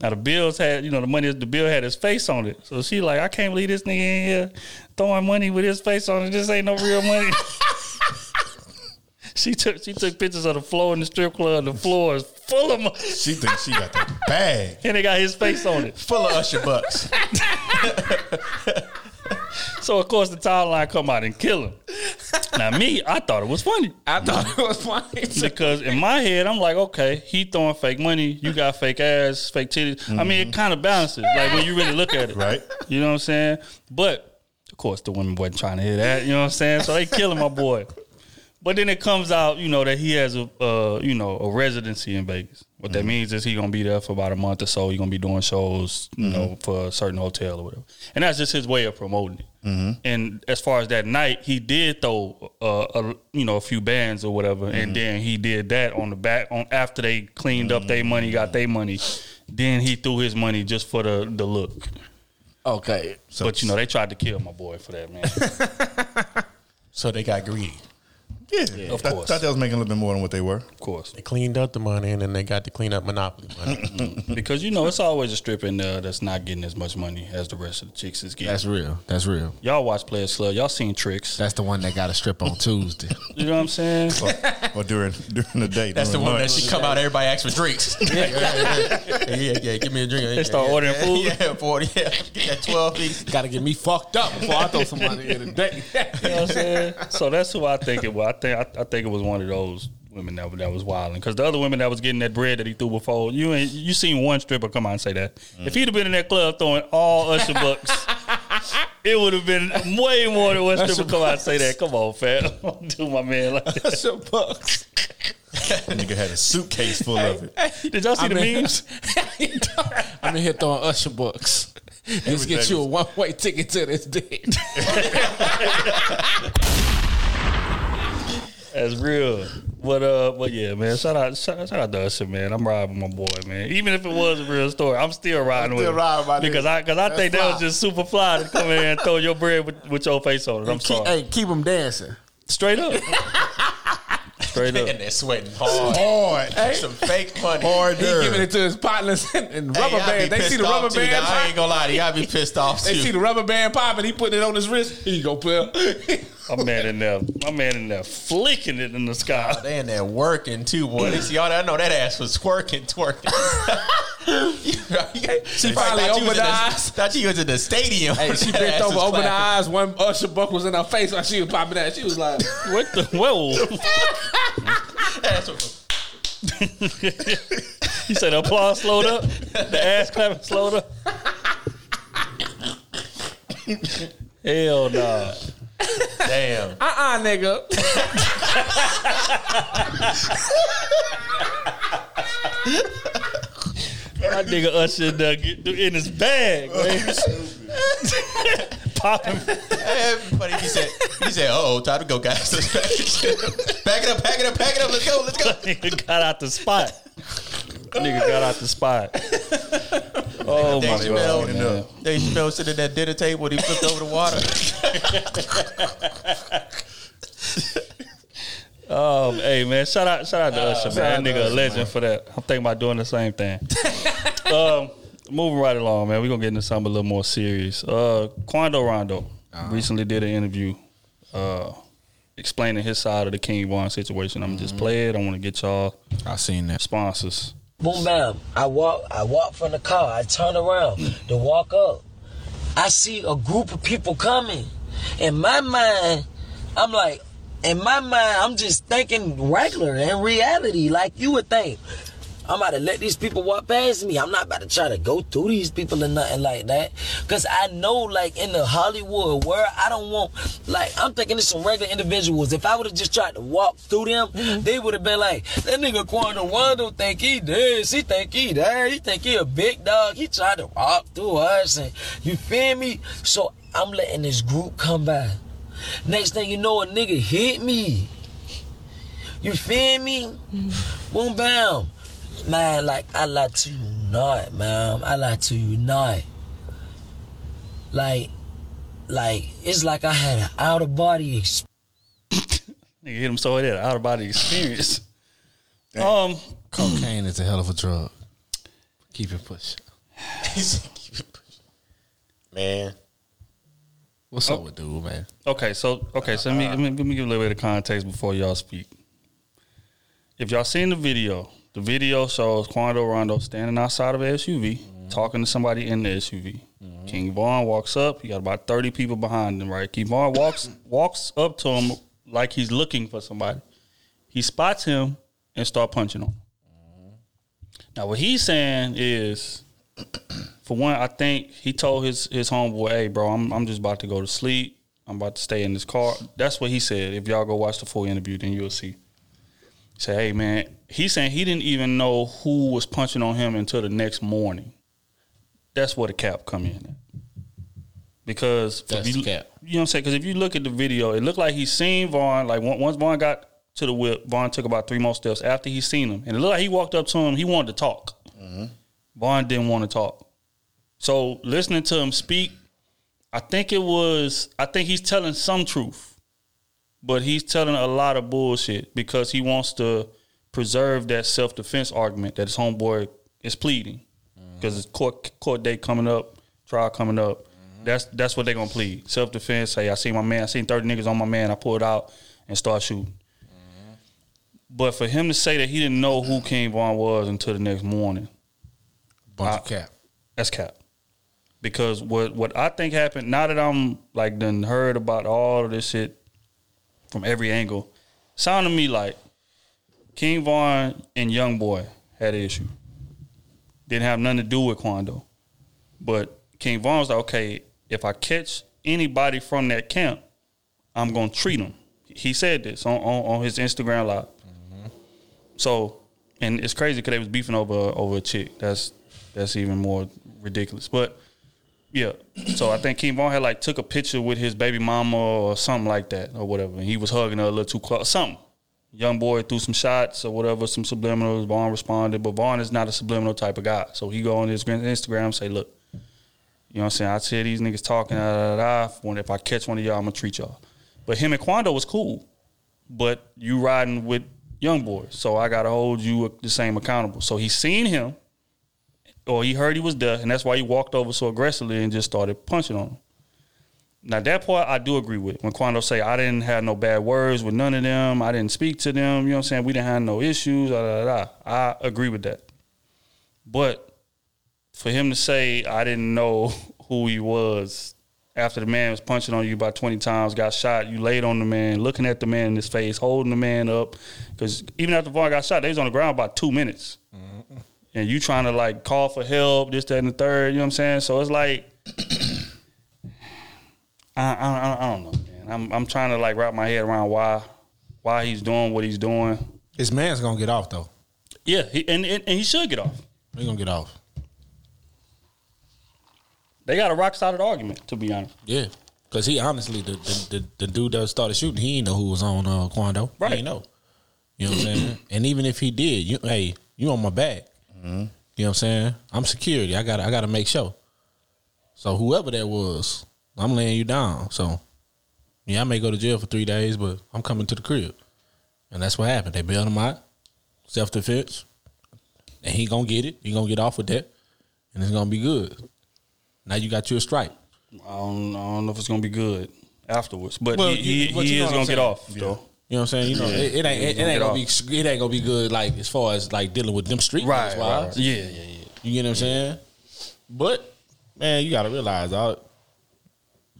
Now the bills had, you know, the money. The bill had his face on it. So she like, "I can't believe this nigga in here throwing money with his face on it. This ain't no real money." she took she took pictures of the floor in the strip club. The floor is full of money, She thinks she got the bag. and it got his face on it. Full of Usher Bucks. So of course the timeline come out and kill him. Now me, I thought it was funny I thought it was funny. because in my head I'm like, okay, he throwing fake money, you got fake ass, fake titties. I mean, it kind of balances like when you really look at it, Right. You know what I'm saying? But of course the women wasn't trying to hear that. You know what I'm saying? So they killing my boy. But then it comes out, you know, that he has a, uh, you know, a residency in Vegas. What that mm-hmm. means is he gonna be there for about a month or so. He gonna be doing shows, you know, mm-hmm. for a certain hotel or whatever. And that's just his way of promoting it. Mm-hmm. And as far as that night, he did throw, uh, a, you know, a few bands or whatever, and then he did that on the back on after they cleaned up their money, got their money. Then he threw his money just for the the look. Okay. So, But you know, they tried to kill my boy for that, man. So they got greedy. Yeah, Of Th- course. Thought they was making a little bit more than what they were. Of course. They cleaned up the money and then they got to clean up monopoly money. Because you know it's always a strip in there uh, that's not getting as much money as the rest of the chicks is getting. That's real. That's real. y'all watch Players Club, y'all seen tricks. That's the one that got a strip on Tuesday. You know what I'm saying? Or during during the day. That's the during one that lunch. she come out, everybody asks for drinks. yeah, yeah, yeah, yeah, yeah, give me a drink. They start ordering yeah, food? Yeah, forty. Yeah, get that twelve piece. got to get me fucked up before I throw some money in the day. You know what I'm saying? So that's who I think it was. I think I, I think it was one of those women that that was wilding because the other women that was getting that bread that he threw before you ain't you seen one stripper come out and say that. If he'd have been in that club throwing all Usher bucks, it would have been way more than one stripper come out and say that. Come on, fam, don't do my man like that. Some bucks. Nigga had a suitcase full of it. Did y'all see the in- memes? I'm in here throwing Usher bucks. Let's get you a one way ticket to this dick. That's real. But uh, but yeah, man. Shout out, shout, shout out to Usher, man. I'm riding with my boy, man. Even if it was a real story, I'm still riding with still him riding by this. because I because I That's think that was just super fly to come in and throw your bread with, with your face on it. I'm Keep, sorry. hey, keep them dancing. Straight up. Straight And up. they're sweating hard. Hard. Some fake money. Hard He giving it to his partners and, and Hey, rubber y'all band. They see the rubber band. now. I ain't gonna lie to you. I be pissed off They too. see the rubber band popping. He putting it on his wrist. Here you go, player. My man in there, my man in there flicking it in the sky. They in there working too, boy. They see all that. I know that ass was twerking, twerking. she finally opened her eyes. Thought she was in the stadium. Hey, she bent over, opened her eyes. One Usher buck was in her face while she was popping that. She was like, What the whoa? Ass you said the applause slowed up? The ass clapping slowed up? Hell no. Damn. uh-uh, nigga. That nigga Usher in, there get- in his bag, man. Popping. Everybody, he said, he said, oh, time to go, guys. back it up, pack it up, pack it up. Let's go, let's go. nigga got out the spot. Nigga got out the spot. Oh my Dave god, Chappelle, man. Dave Chappelle sitting at that dinner table and he flipped over the water. Oh, hey man, shout out, shout out to Usher, man. That out to nigga a Usher, legend for that. I'm thinking about doing the same thing. um, moving right along, man. We're gonna get into something a little more serious. Uh, Quando Rondo recently did an interview, uh, explaining his side of the King Von situation. I'm gonna just play it. I want to get y'all I seen that. sponsors. Boom bam. I walk I walk from the car. I turn around to walk up. I see a group of people coming. In my mind, I'm like, in my mind, I'm just thinking regular in reality, like you would think. I'm about to let these people walk past me. I'm not about to try to go through these people or nothing like that. Cause I know like in the Hollywood world, I don't want like I'm thinking it's some regular individuals. If I would have just tried to walk through them, mm-hmm. they would have been like, that nigga Quando Rondo think he this, he think he that, he think he a big dog. He tried to walk through us and you feel me? So I'm letting this group come by. Next thing you know, a nigga hit me. You feel me? Mm-hmm. Boom bam. Man, like I like to unite, man. I like to unite. Like, like it's like I had an out of body experience. Nigga hit him so hard, out of body experience. um, Cocaine is a hell of a drug. Keep it pushing. Man, What's up with dude, man? Okay, so okay, so let me, let me let me give a little bit of context before y'all speak. If y'all seen the video, the video shows Quando Rondo standing outside of a SUV mm-hmm. talking to somebody in the SUV. Mm-hmm. King Von walks up. He got about thirty people behind him. Right, King Von walks walks up to him like he's looking for somebody. He spots him and start punching him. Mm-hmm. Now what he's saying is for one, I think he told his his homeboy, "Hey, bro, I'm I'm just about to go to sleep. I'm about to stay in this car." That's what he said. If y'all go watch the full interview, then you'll see. Said, "Hey, man," he's saying he didn't even know who was punching on him until the next morning. That's where the cap come in. At. Because That's you, the cap. You know what I'm saying? Because if you look at the video, it looked like he seen Von. Like once Von got to the whip, Von took about three more steps after he seen him, and it looked like he walked up to him. He wanted to talk. Mm-hmm. Von didn't want to talk. So listening to him speak, I think it was I think he's telling some truth. But he's telling a lot of bullshit because he wants to preserve that self defense argument that his homeboy is pleading because it's court court date coming up, trial coming up. That's that's what they're gonna plead. Self defense. Say I see my man. I seen thirty niggas on my man. I pulled out and start shooting. But for him to say that he didn't know who King Von was until the next morning, Bunch of cap. that's cap. Because what what I think happened, now that I'm like done heard about all of this shit from every angle, sounded to me like King Von and Young Boy had an issue. Didn't have nothing to do with Quando. But King Von was like, okay, if I catch anybody from that camp, I'm gonna treat them. He said this on, on, on his Instagram live. Mm-hmm. So, and it's crazy because they was beefing over over a chick. That's that's even more ridiculous. But yeah, so I think King Von had like took a picture with his baby mama or something like that or whatever. And he was hugging her a little too close, something. Young boy threw some shots or whatever, some subliminals. Von responded, but Von is not a subliminal type of guy. So he go on his Instagram say, "Look, you know what I'm saying? I see these niggas talking. Da, da, da, if I catch one of y'all, I'm gonna treat y'all." But him and Quando was cool, but you riding with young boy, so I gotta hold you uh, the same accountable. So he seen him, or he heard he was there, and that's why he walked over so aggressively and just started punching on him. Now that part I do agree with. When Quando say I didn't have no bad words with none of them, I didn't speak to them. You know what I'm saying? We didn't have no issues. Da, da, da. I agree with that. But for him to say I didn't know who he was after the man was punching on you about 20 times, got shot, you laid on the man, looking at the man in his face, holding the man up. Because even after Von got shot, they was on the ground about two minutes. Mm-hmm. And you trying to like call for help, this, that, and the third, you know what I'm saying? So it's like, I, I, I don't know, man. I'm, I'm trying to like wrap my head around why why he's doing what he's doing. His man's gonna get off though. Yeah, he, and, and and he should get off. He gonna get off. They got a rock solid argument, to be honest. Yeah. Cause he honestly the the, the, the dude that started shooting, he didn't know who was on uh, Quando. Right. He didn't know. You know what I'm saying? and even if he did, you hey, you on my back. You know what I'm saying? I'm security. I got to I got to make sure. So whoever that was, I'm laying you down. So yeah, I may go to jail for three days, but I'm coming to the crib, and that's what happened. They bailed him out, self defense, and he gonna get it. He gonna get off with that, and it's gonna be good. Now you got your strike. I don't, I don't know if it's gonna be good afterwards, but Well, he, he, but he is gonna get saying. off though. You know what I'm saying? You know, Yeah. it, it ain't it, it gonna ain't gonna be it ain't gonna be good like as far as like dealing with them street Right, right, Yeah, yeah, yeah. You get what I'm saying? But man, you gotta realize all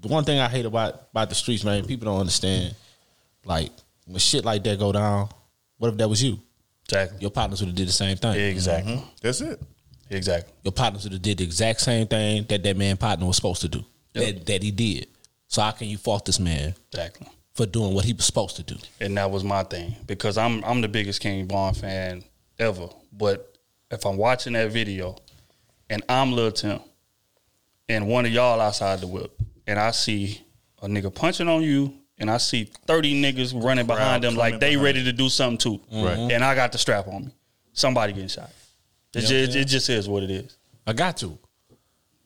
the one thing I hate about about the streets, man, people don't understand. Like when shit like that go down, what if that was you? Exactly. Your partners would have did the same thing. Exactly. Mm-hmm. That's it. Exactly. Your partners would have did the exact same thing that that man partner was supposed to do. That that he did. So how can you fault this man Exactly. For doing what he was supposed to do? And that was my thing because I'm I'm the biggest King Von fan ever. But if I'm watching that video and I'm Lil Tim and one of y'all outside the whip and I see a nigga punching on you and I see 30 niggas running behind them like they ready to do something too. Right. And I got the strap on me. Somebody getting shot. It, Yeah, just, yeah. it just is what it is. I got to.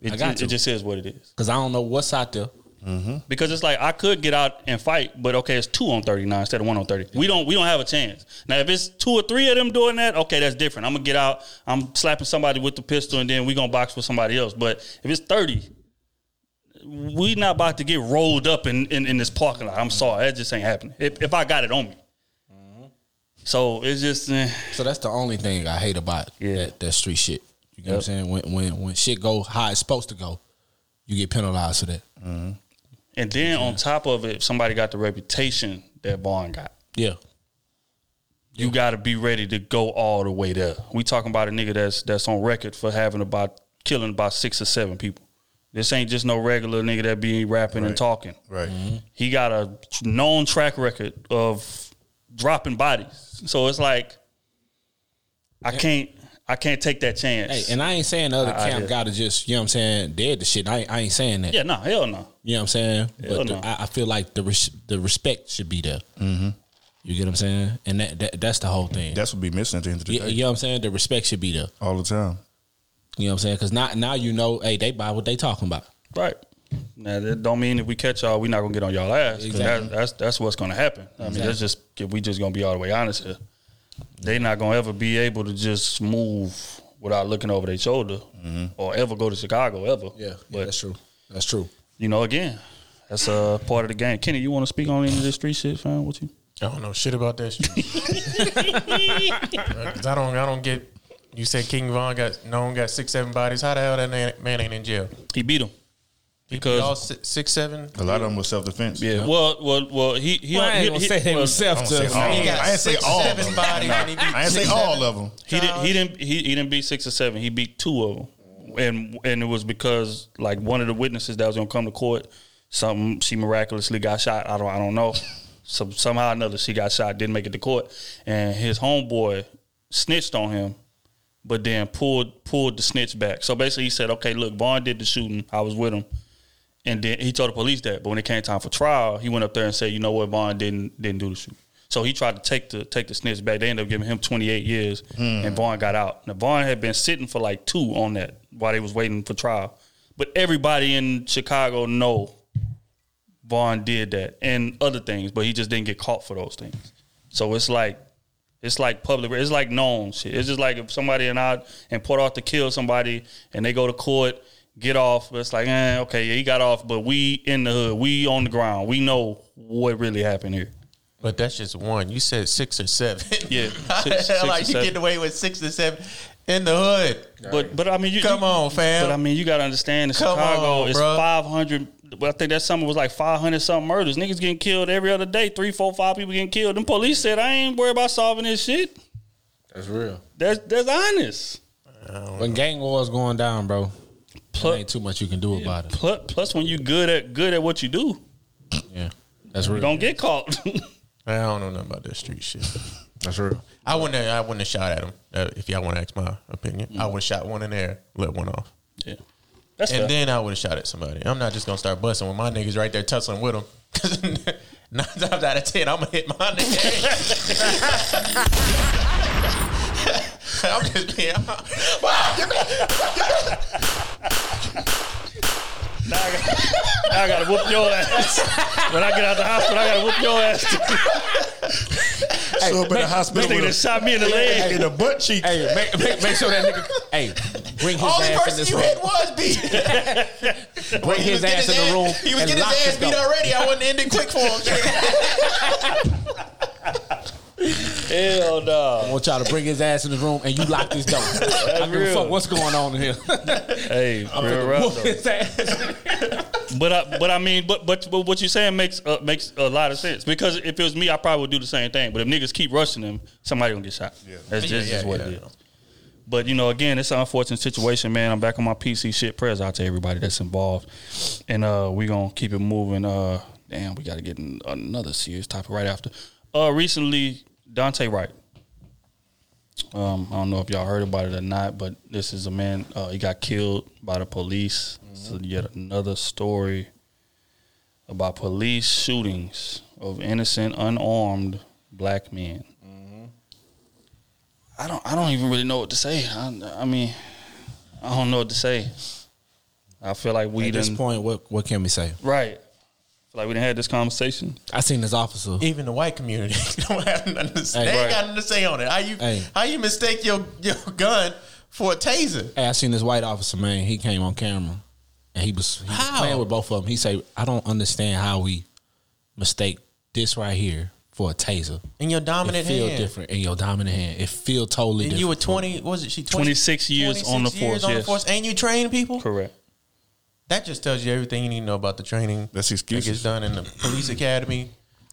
It, I got it, to. it just is what it is. Cause I don't know what's out there. Mm-hmm. Because it's like I could get out and fight, but okay, it's two on thirty nine instead of one on thirty. We don't we don't have a chance. Now if it's two or three of them doing that, okay, that's different. I'm gonna get out, I'm slapping somebody with the pistol, and then we gonna box with somebody else. But if it's thirty, we not about to get rolled up in, in, in this parking lot. I'm sorry, that just ain't happening. If, if I got it on me. Mm-hmm. So it's just eh, So that's the only thing I hate about Yeah. that, that street shit. You know what I'm saying? When when when shit go how it's supposed to go, you get penalized for that. Mm-hmm. And then on top of it, somebody got the reputation that Von got. Yeah. you got to be ready to go all the way there. We talking about a nigga that's that's on record for having about killing about six or seven people. This ain't just no regular nigga that be rapping and talking. Right. Mm-hmm. He got a known track record of dropping bodies. So it's like I can't I can't take that chance. Hey, and I ain't saying the other I- I camp gotta just, you know what I'm saying, dead the shit. I ain't, I ain't saying that. yeah, no, hell no. You know what I'm saying? Hell but the- no. I, I feel like the res- the respect should be there. Mm-hmm. You get what I'm saying? And that, that that's the whole thing. That's what be missing at the end of the you, day. you know what I'm saying? The respect should be there. All the time. You know what I'm saying? Because now now you know, hey, they buy what they talking about. Right. Now that don't mean if we catch y'all, we not gonna get on y'all ass. Exactly. That, that's that's what's gonna happen. I mean, that's just if we just gonna be all the way honest here. They not gonna ever be able to just move without looking over their shoulder or ever go to Chicago ever. Mm-hmm. Yeah, but that's true. That's true. you know, again, that's a part of the game. Kenny, you want to speak on any of this street shit, fam? What you? I don't know shit about that shit. 'Cause I don't. I don't get. You said King Von got known got six seven bodies. How the hell that man, man ain't in jail? He beat him because Y'all si- six seven. A lot of them was self defense. yeah. Well, well, well. He he Well, I ain't he, gonna he- say they well, was self I to. He got I didn't say all of seven them. bodies. and he beat I didn't say all of them. He didn't. He didn't. He, he didn't beat six or seven. He beat two of them, and and it was because like one of the witnesses that was gonna come to court, something she miraculously got shot. I don't. I don't know. So somehow or another she got shot. Didn't make it to court, and his homeboy snitched on him, but then pulled pulled the snitch back. So basically, he said, "Okay, look, Von did the shooting. I was with him." And then he told the police that, but when it came time for trial, he went up there and said, "You know what, Von didn't didn't do the shoot." So he tried to take the take the snitch back. They ended up giving him 28 years, hmm. and Von got out. Now Von had been sitting for like two on that while they was waiting for trial. But everybody in Chicago know Von did that and other things, but he just didn't get caught for those things. So it's like it's like public. It's like known shit. It's just like if somebody and I and Port Arthur kill somebody and they go to court, get off. But it's like, eh, okay, yeah, he got off, but we in the hood, we on the ground, we know what really happened here. But that's just one. You said six or seven. Yeah, six- six like or you seven. get away with six or seven in the hood? But but I mean, you Come you- on, fam. But I mean, you got to understand, in Come Chicago, on, it's five hundred. Well, I think that summer was like five hundred something murders. Niggas getting killed every other day. Three, four, five people getting killed. Them police said, "I ain't worried about solving this shit." That's real. That's that's honest. When gang wars going down, bro, Plus, ain't too much you can do about it. plus, plus when you good at good at what you do, Yeah, that's you real. don't get caught. I don't know nothing about that street shit. That's real. I wouldn't. Have, I wouldn't have shot at him. Uh, if y'all want to ask my opinion, I would have shot one in there, let one off, yeah, that's and fair. then I would have shot at somebody. I'm not just gonna start busting when my niggas right there tussling with them. Nine times out of ten, I'm gonna hit my nigga. I'm just being. Wow, now, I got, now I gotta whoop your ass. when I get out the hospital, I gotta whoop your ass. So up in the This hospital nigga with just shot me in the leg. a, in the butt cheek. Hey, make, make, make sure that nigga. Hey, bring his Only ass in person this you room. hit was beat. Bring his was getting ass in the room. He was and getting his ass beat already. I wasn't ending quick for him. Hell no. I want y'all to bring his ass in the room and you lock this door. I don't give a real. fuck what's going on in here. Hey, I'm real finna rap, whoop though. his ass. But I, but I mean, but but but what you're saying makes uh, makes a lot of sense because if it was me, I probably would do the same thing. But if niggas keep rushing him, somebody gonna get shot. Yeah, that's Yeah, just, yeah, just what yeah. it is. But you know, again, it's an unfortunate situation, man. I'm back on my PC shit. Prayers out to everybody that's involved, and uh, we gonna keep it moving. Uh, damn, we got to get in another serious topic right after. Uh, recently, Daunte Wright. Um, I don't know if y'all heard about it or not, but this is a man. Uh, he got killed by the police. So yet another story about police shootings of innocent, unarmed black men. I don't. I don't even really know what to say. I, I mean, I don't know what to say. I feel like we At this done point, what what can we say? right. I feel like we didn't have this conversation. I seen this officer. Even the white community don't have nothing to say. Hey, they ain't right. got nothing to say on it. How you Hey. how you mistake your your gun for a taser? Hey, I seen this white officer, man. He came on camera and he was, he was playing with both of them. He said, I don't understand how we mistake this right here for a taser. In your dominant hand. It feel hand. different in your dominant hand. It feel totally And different. you were twenty. what Was it she 20, 26 years on the 26 years force, On the force, and you train people. Correct. That just tells you everything you need to know about the training. That's that excuses. gets done in the police academy.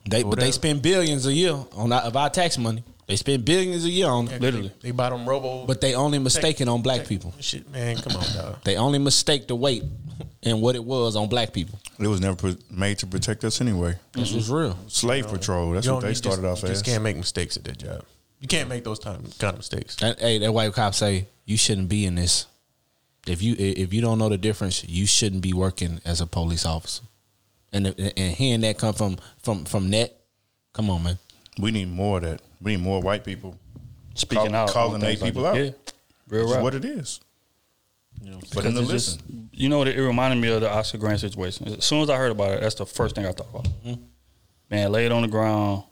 They but they spend billions a year on our, of our tax money. They spend billions a year on, Literally. They, they buy them robo. but they only mistaken on black people. shit, man, come on, dog. They only mistake the weight and what it was on black people. It was never pro- made to protect us anyway. This was real. Slave patrol. That's You what they you started just, off you as. Just can't make mistakes at that job. You can't make those time, kind of mistakes. That, hey, that white cop say you shouldn't be in this. If you if you don't know the difference, you shouldn't be working as a police officer. And and hearing that come from from from net, come on, man. We need more of that. We need more white people Speaking Call- out, calling on they things like people out. Yeah, real That's right. what it is. For Because them to it's listen. just- You know what? It reminded me of the Oscar Grant situation. As soon as I heard about it, that's the first thing I thought about. Mm-hmm. Man, laid on the ground,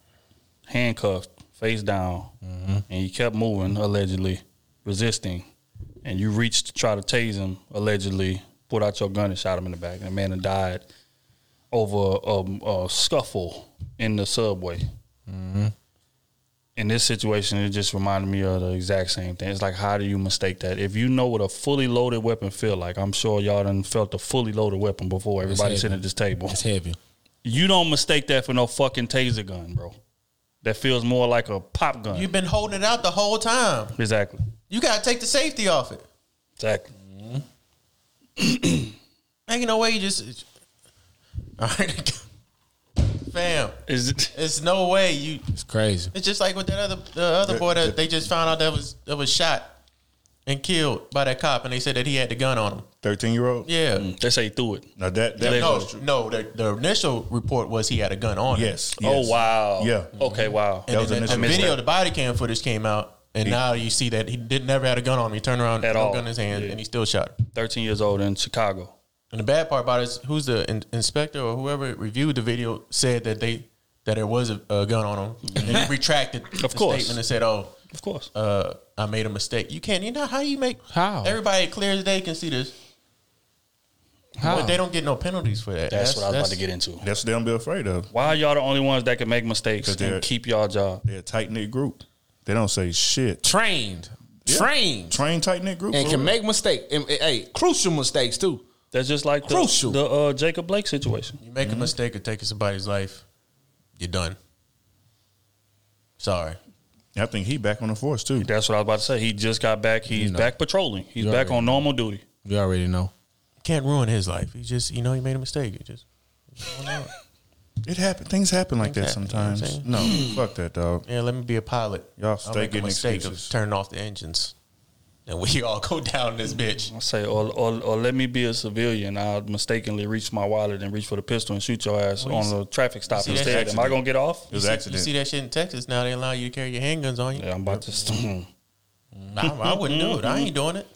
handcuffed, face down, mm-hmm. and he kept moving, allegedly resisting. And you reached to try to tase him, allegedly, pulled out your gun and shot him in the back. And the man had died over a, a scuffle in the subway. Mm-hmm. In this situation, it just reminded me of the exact same thing. It's like, how do you mistake that? If you know what a fully loaded weapon feel like, I'm sure y'all done felt a fully loaded weapon before. Everybody heavy. sitting at this table. It's heavy. You don't mistake that for no fucking taser gun, bro. That feels more like a pop gun. You've been holding it out the whole time. exactly. You gotta take the safety off it. Exactly. Mm-hmm. Ain't no way you just. All right, fam. Is it? It's no way you. It's crazy. It's just like with that other the other boy that they just found out that was that was shot and killed by that cop, and they said that he had the gun on him. Thirteen year old. Yeah. Mm. They say he threw it. Now that that No, no. The, the initial report was he had a gun on him. Yes, Oh wow. Yeah. Okay. Wow. And That was then the, the initial video, report. the body cam footage came out, and now you see that he did never had a gun on him. He turned around, At no all. gun in his hand, Yeah. and he still shot. Thirteen years old in Chicago. And the bad part about it is, who's the in, inspector or whoever reviewed the video said that they that there was a, a gun on him, and then he retracted Of the course. statement and said, "Oh, Of course. uh, I made a mistake." You can't. You know how you make How? everybody clear as day can see this. How? But they don't get no penalties for that. That's, what I was about to get into. That's what they don't be afraid of. Why are y'all the only ones that can make mistakes and keep y'all job? They're a tight knit group. They don't say shit. Trained. Yeah. Trained. Train tight knit group. And can make mistakes. And, and, hey, crucial mistakes too. That's just like the, Crucial. the uh, Jacob Blake situation. You make a mistake of taking somebody's life, you're done. Sorry. I think he back on the force too. That's what I was about to say. He just got back. He's You know. back patrolling. He's You back on normal duty. You already know. Can't ruin his life. He just, you know, he made a mistake. He just, It happen. Things happen like that Things happen, you know sometimes. no, fuck that dog. yeah, let me be a pilot. Y'all I'll stay make a getting mistake excuses. of turning off the engines, and we all go down this bitch. I say, or, or or let me be a civilian. I'll mistakenly reach my wallet and reach for the pistol and shoot your ass Well, you on see- the traffic stop see that instead. Am I accident. gonna get off? It was You an see, accident. you see that shit in Texas now? They allow you to carry your handguns on you. Yeah, I'm about to. I, I wouldn't do it. I ain't doing it.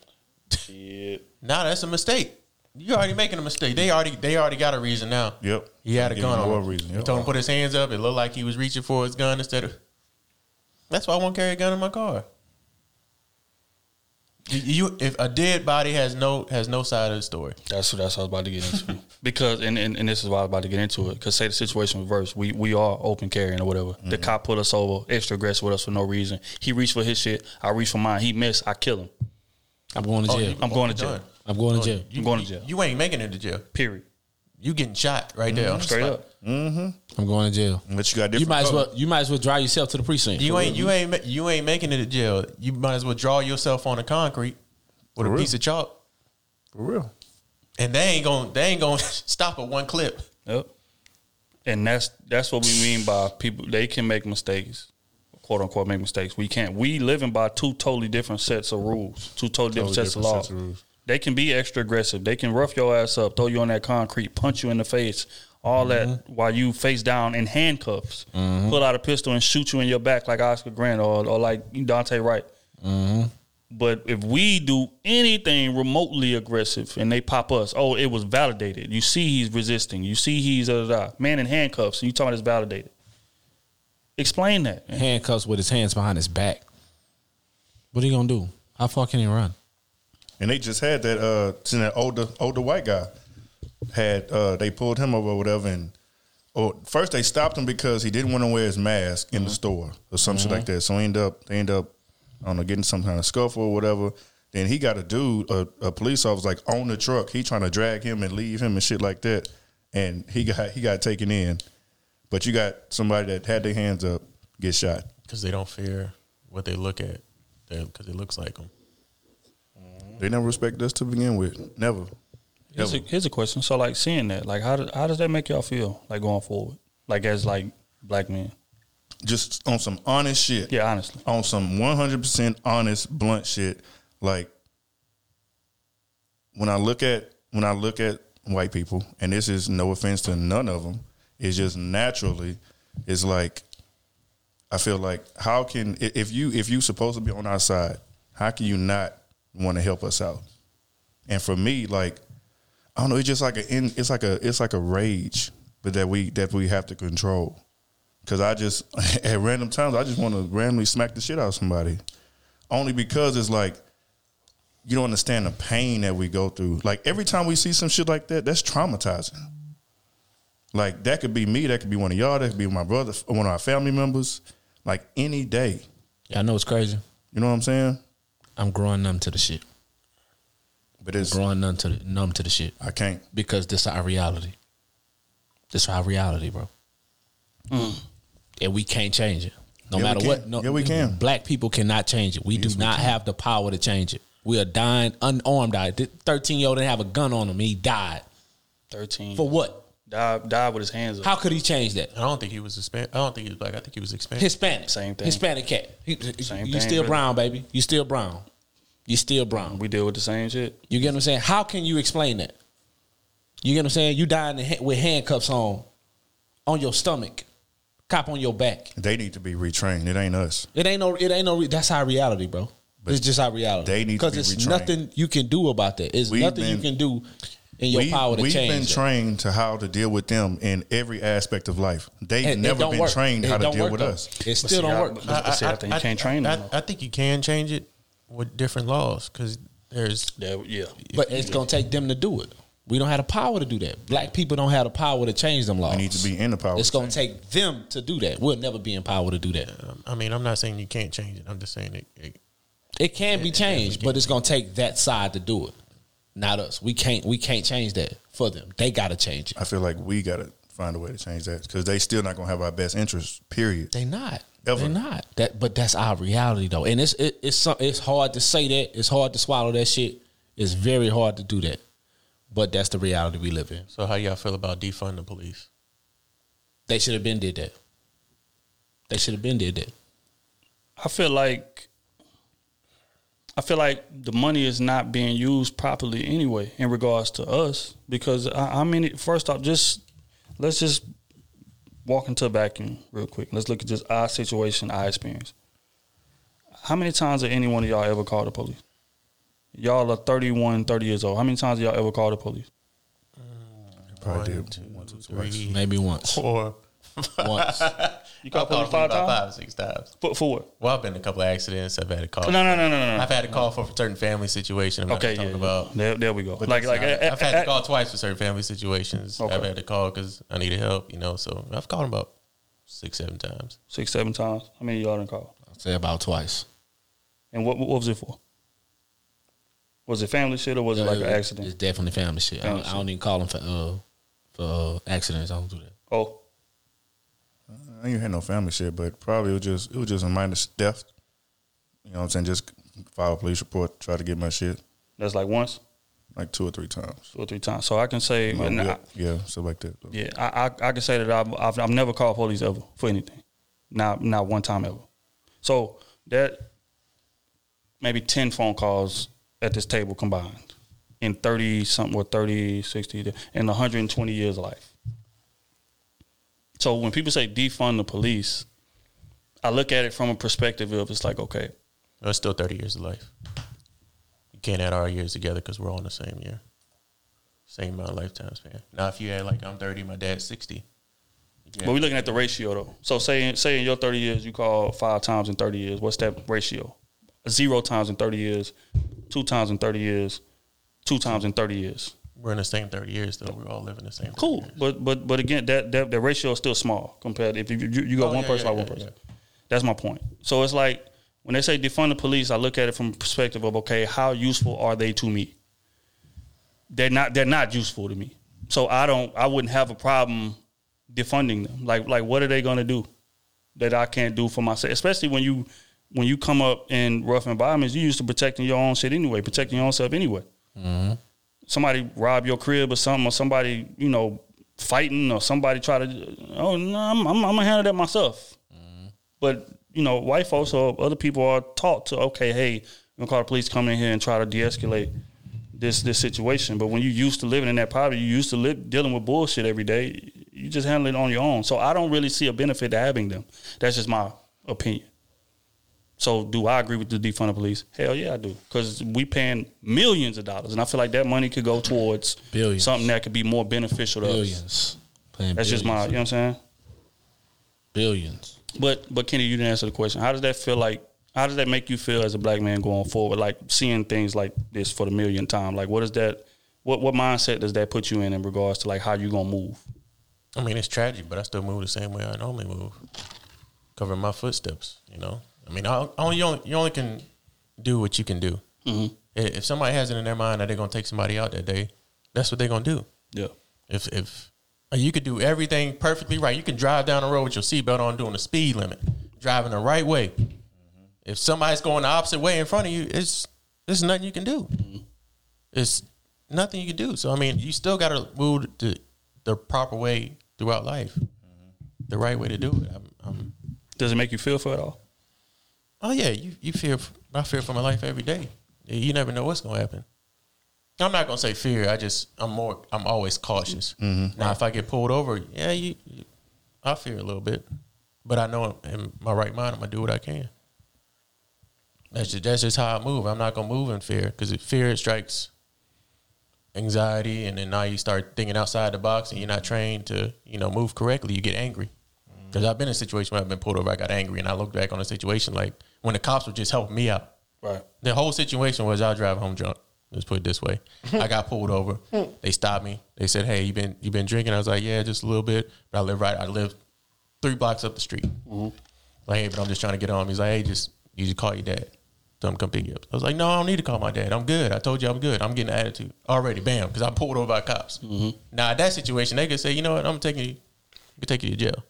Shit. Nah, that's a mistake. You already making a mistake. They already they already got a reason now. Yep. He had a Give him gun on more him. reason. He told him to put his hands up. It looked like he was reaching for his gun instead of. That's why I won't carry a gun in my car. You, you- if a dead body has no has no side of the story. That's what that's what I was about to get into. because and, and, and this is why I was about to get into it. Because say the situation reversed, we we are open carrying or whatever. Mm-hmm. The cop put us over, extra aggressive with us for no reason. He reached for his shit. I reached for mine. He missed. I kill him. I'm going to Oh, jail. you- I'm going to done. Jail. I'm going to oh, jail. You, I'm going to jail. You ain't making it to jail. Period. You getting shot right there. on the Straight spot. up. I'm going to jail. Mm-hmm. But you got different. You might as well. You might as well drive yourself to the precinct. You ain't you ain't ma- you ain't making it to jail. You might as well draw yourself on the concrete with For a real. piece of chalk, For real. and they ain't gonna. they ain't going to stop at one clip. Yep. And that's that's what we mean by people. They can make mistakes, quote unquote, make mistakes. We can't. We living by two totally different sets of rules, two totally, different sets different of laws. sets of rules. They can be extra aggressive. They can rough your ass up, throw you on that concrete, punch you in the face, all that while you face down in handcuffs, pull out a pistol and shoot you in your back like Oscar Grant or, or like Daunte Wright. But if we do anything remotely aggressive and they pop us, oh, it was validated. You see he's resisting. You see he's a uh, man in handcuffs. And you talking it's validated. Explain that. handcuffs with his hands behind his back. What are you gonna do? How far can he run? And they just had that uh that older older white guy had uh they pulled him over or whatever and or first they stopped him because he didn't want to wear his mask in the store or some shit like that. So he ended up they end up I don't know getting some kind of scuffle or whatever. Then he got a dude, a, a police officer like on the truck. He trying to drag him and leave him and shit like that. And he got he got taken in. But you got somebody that had their hands up get shot. because they don't fear what they look at, because it looks like them. They never respect us to begin with. Never. Here's a, here's a question. So like seeing that, like how does how does that make y'all feel? Like going forward, like as like black men. Just on some honest shit. Yeah, honestly. on some 100% honest blunt shit like when i look at when i look at white people and this is no offense to none of them it's just naturally it's like i feel like how can if you if you supposed to be on our side how can you not want to help us out and for me like I don't know. It's just like a it's like a it's like a rage, but that we that we have to control. Cause I just at random times I just want to randomly smack the shit out of somebody, only because it's like you don't understand the pain that we go through. Like every time we see some shit like that, that's traumatizing. Like that could be me, that could be one of y'all, that could be my brother, one of our family members. Like any day, Yeah, I know it's crazy. you know what I'm saying? I'm growing numb to the shit. But it's Growing numb to the numb to the shit I can't. because this our reality. This our reality, bro. Hmm. And we can't change it. No Yeah, matter what. No, Yeah, we can. Black people cannot change it. We do not have the power to change it. We are dying unarmed. Died. Thirteen year old didn't have a gun on him. He died Thirteen. for what? Died, died with his hands up. How could he change that? I don't think he was Hispanic. I don't think he was black. I think he was Hispanic. Hispanic, Same thing. Hispanic cat. He- Same you thing, still really. brown, baby. You still brown. You still brown. we deal with the same shit. You get what I'm saying? How can you explain that? You get what I'm saying? You dying ha- with handcuffs on, on your stomach, cop on your back. They need to be retrained. It ain't us. It ain't no. It ain't no. re- That's our reality, bro. But it's just our reality. they need to because be it's retrained. nothing you can do about that. It's We've nothing you can do in your we, power to we've change. been that. trained to how to deal with them in every aspect of life. They've And never been work. trained It how to deal with though. us. It still see, don't I- work. but- but see, I think you can't train I, them. I think you can change it with different laws because there's Yeah, yeah. But it's gonna take them to do it. We don't have the power to do that. Black people don't have the power to change them laws. We need to be in the power. It's gonna take them to do that. We'll never be in power to do that. um, I mean, I'm not saying you can't change it. I'm just saying it. it It can be changed, but it's gonna take that side to do it, not us. We can't. We can't change that for them. They gotta change it. I feel like we got to find a way to change that because they still not gonna have our best interests. Period. They not. Ever. They not. That. But that's our reality though, and it's it, it's some, it's hard to say that. It's hard to swallow that shit. It's very hard to do that. But that's the reality we live in. so how y'all feel about defund the police? They should have been did that. They should have been did that. I feel like I feel like the money is not being used properly anyway in regards to us because I, I mean, first off, just let's just walk into a vacuum real quick. Let's look at just our situation, our experience. How many times have any one of y'all ever called the police? Y'all are 31, 30 years old. How many times have y'all ever called the police? Probably One, did two, once or Maybe once. four. Once. You I've called police five about times? five, six times. For, for what? Well, I've been in a couple of accidents. I've had to call. No, no, no, no, no, no. I've had to call for a certain family situation. I'm Okay, gonna yeah, talk yeah. about. There, there we go. like, like, I've, eh, I've eh, had to eh, call twice for certain family situations. Okay. I've had to call because I needed help. You know, so I've called about six, seven times. six, seven times. How many of y'all done call? I'll say about twice. And what, what was it for? Was it family shit or was it like an accident? It's definitely family shit. I, Family don't, I don't even call them for uh for uh, accidents. I don't do that. Oh, I ain't had no family shit, but probably it was just it was just a minor theft. You know what I'm saying? Just file a police report, try to get my shit that's like once, like two or three times. two or three times. So I can say, My and I- yeah, stuff like that. yeah, I, I I can say that I've, I've I've never called police ever for anything, not not one time ever. So that maybe ten phone calls at this table combined in thirty something or 30, 60, in 120 years of life. So when people say defund the police, I look at it from a perspective of it's like okay, it's still 30 years of life. You can't add our years together because we're all in the same year. Same amount of lifetime span. Now, if you add like I'm 30, my dad's 60. But we're looking at the ratio though. So say say in your thirty years you call five times in thirty years. What's that ratio? Zero times in thirty years, two times in thirty years, two times in thirty years. We're in the same 30 years, though. We're all living the same. Cool, years. but but but again, that that the ratio is still small compared. If you you, you go Oh, one yeah, person yeah, by one person, yeah. that's my point. So it's like when they say defund the police, I look at it from a perspective of okay, how useful are they to me? They're not. They're not useful to me. So I don't. I wouldn't have a problem defunding them. Like like what are they going to do that I can't do for myself? Especially when you when you come up in rough environments, you used to protecting your own shit anyway, protecting your own self anyway mm-hmm. Somebody rob your crib or something, or somebody you know fighting, or somebody try to, oh no, I'm, I'm, I'm gonna handle that myself. Mm-hmm. But you know, white folks or other people are taught to, okay, hey, we're gonna call the police, come in here and try to de-escalate this this situation. But when you used to living in that poverty, you used to live dealing with bullshit every day. You just handle it on your own. So I don't really see a benefit to having them. That's just my opinion. So do I agree with the defund the police? Hell yeah, I do. Because we paying millions of dollars, and I feel like that money could go towards Billions. something that could be more beneficial to us. Billions. Playing That's just my, you know what I'm saying. billions. But but Kenny, you didn't answer the question. How does that feel like? How does that make you feel as a black man going forward? Like seeing things like this for the millionth time. Like what is that? What what mindset does that put you in in regards to like how you gonna move? I mean, it's tragic, but I still move the same way I normally move, covering my footsteps. You know, I mean, I only you only, you only can do what you can do. Mm-hmm. If somebody has it in their mind that they're gonna take somebody out that day, that's what they're gonna do. Yeah. If if uh, you could do everything perfectly right, you can drive down the road with your seatbelt on, doing the speed limit, driving the right way. If somebody's going the opposite way in front of you, it's there's nothing you can do. It's nothing you can do. So I mean, you still got to move the the proper way throughout life, the right way to do it. I'm, I'm, Does it make you feel for it all? Oh yeah, you you fear. I fear for my life every day. You never know what's gonna happen. I'm not gonna say fear. I just I'm more. I'm always cautious. Mm-hmm. Now, if I get pulled over, yeah, you, you, I fear a little bit, but I know in my right mind, I'm gonna do what I can. That's just that's just how I move. I'm not gonna move in fear because fear strikes anxiety, and then now you start thinking outside the box, and you're not trained to you know move correctly. You get angry. Mm-hmm. Because I've been in a situation where I've been pulled over, I got angry, and I look back on the situation like when the cops were just helping me out. Right. The whole situation was I was driving home drunk. Let's put it this way: I got pulled over. They stopped me. They said, "Hey, you been you been drinking?" I was like, "Yeah, just a little bit." But I live right. I live three blocks up the street. Mm-hmm. Like, hey, but I'm just trying to get home. He's like, "Hey, just you just call your dad. Tell him to come pick you up." I was like, "No, I don't need to call my dad. I'm good. I told you I'm good. I'm getting an attitude already. Bam, because I pulled over by cops. Mm-hmm. Now that situation, they could say, "You know what? I'm taking you. I could take you to jail."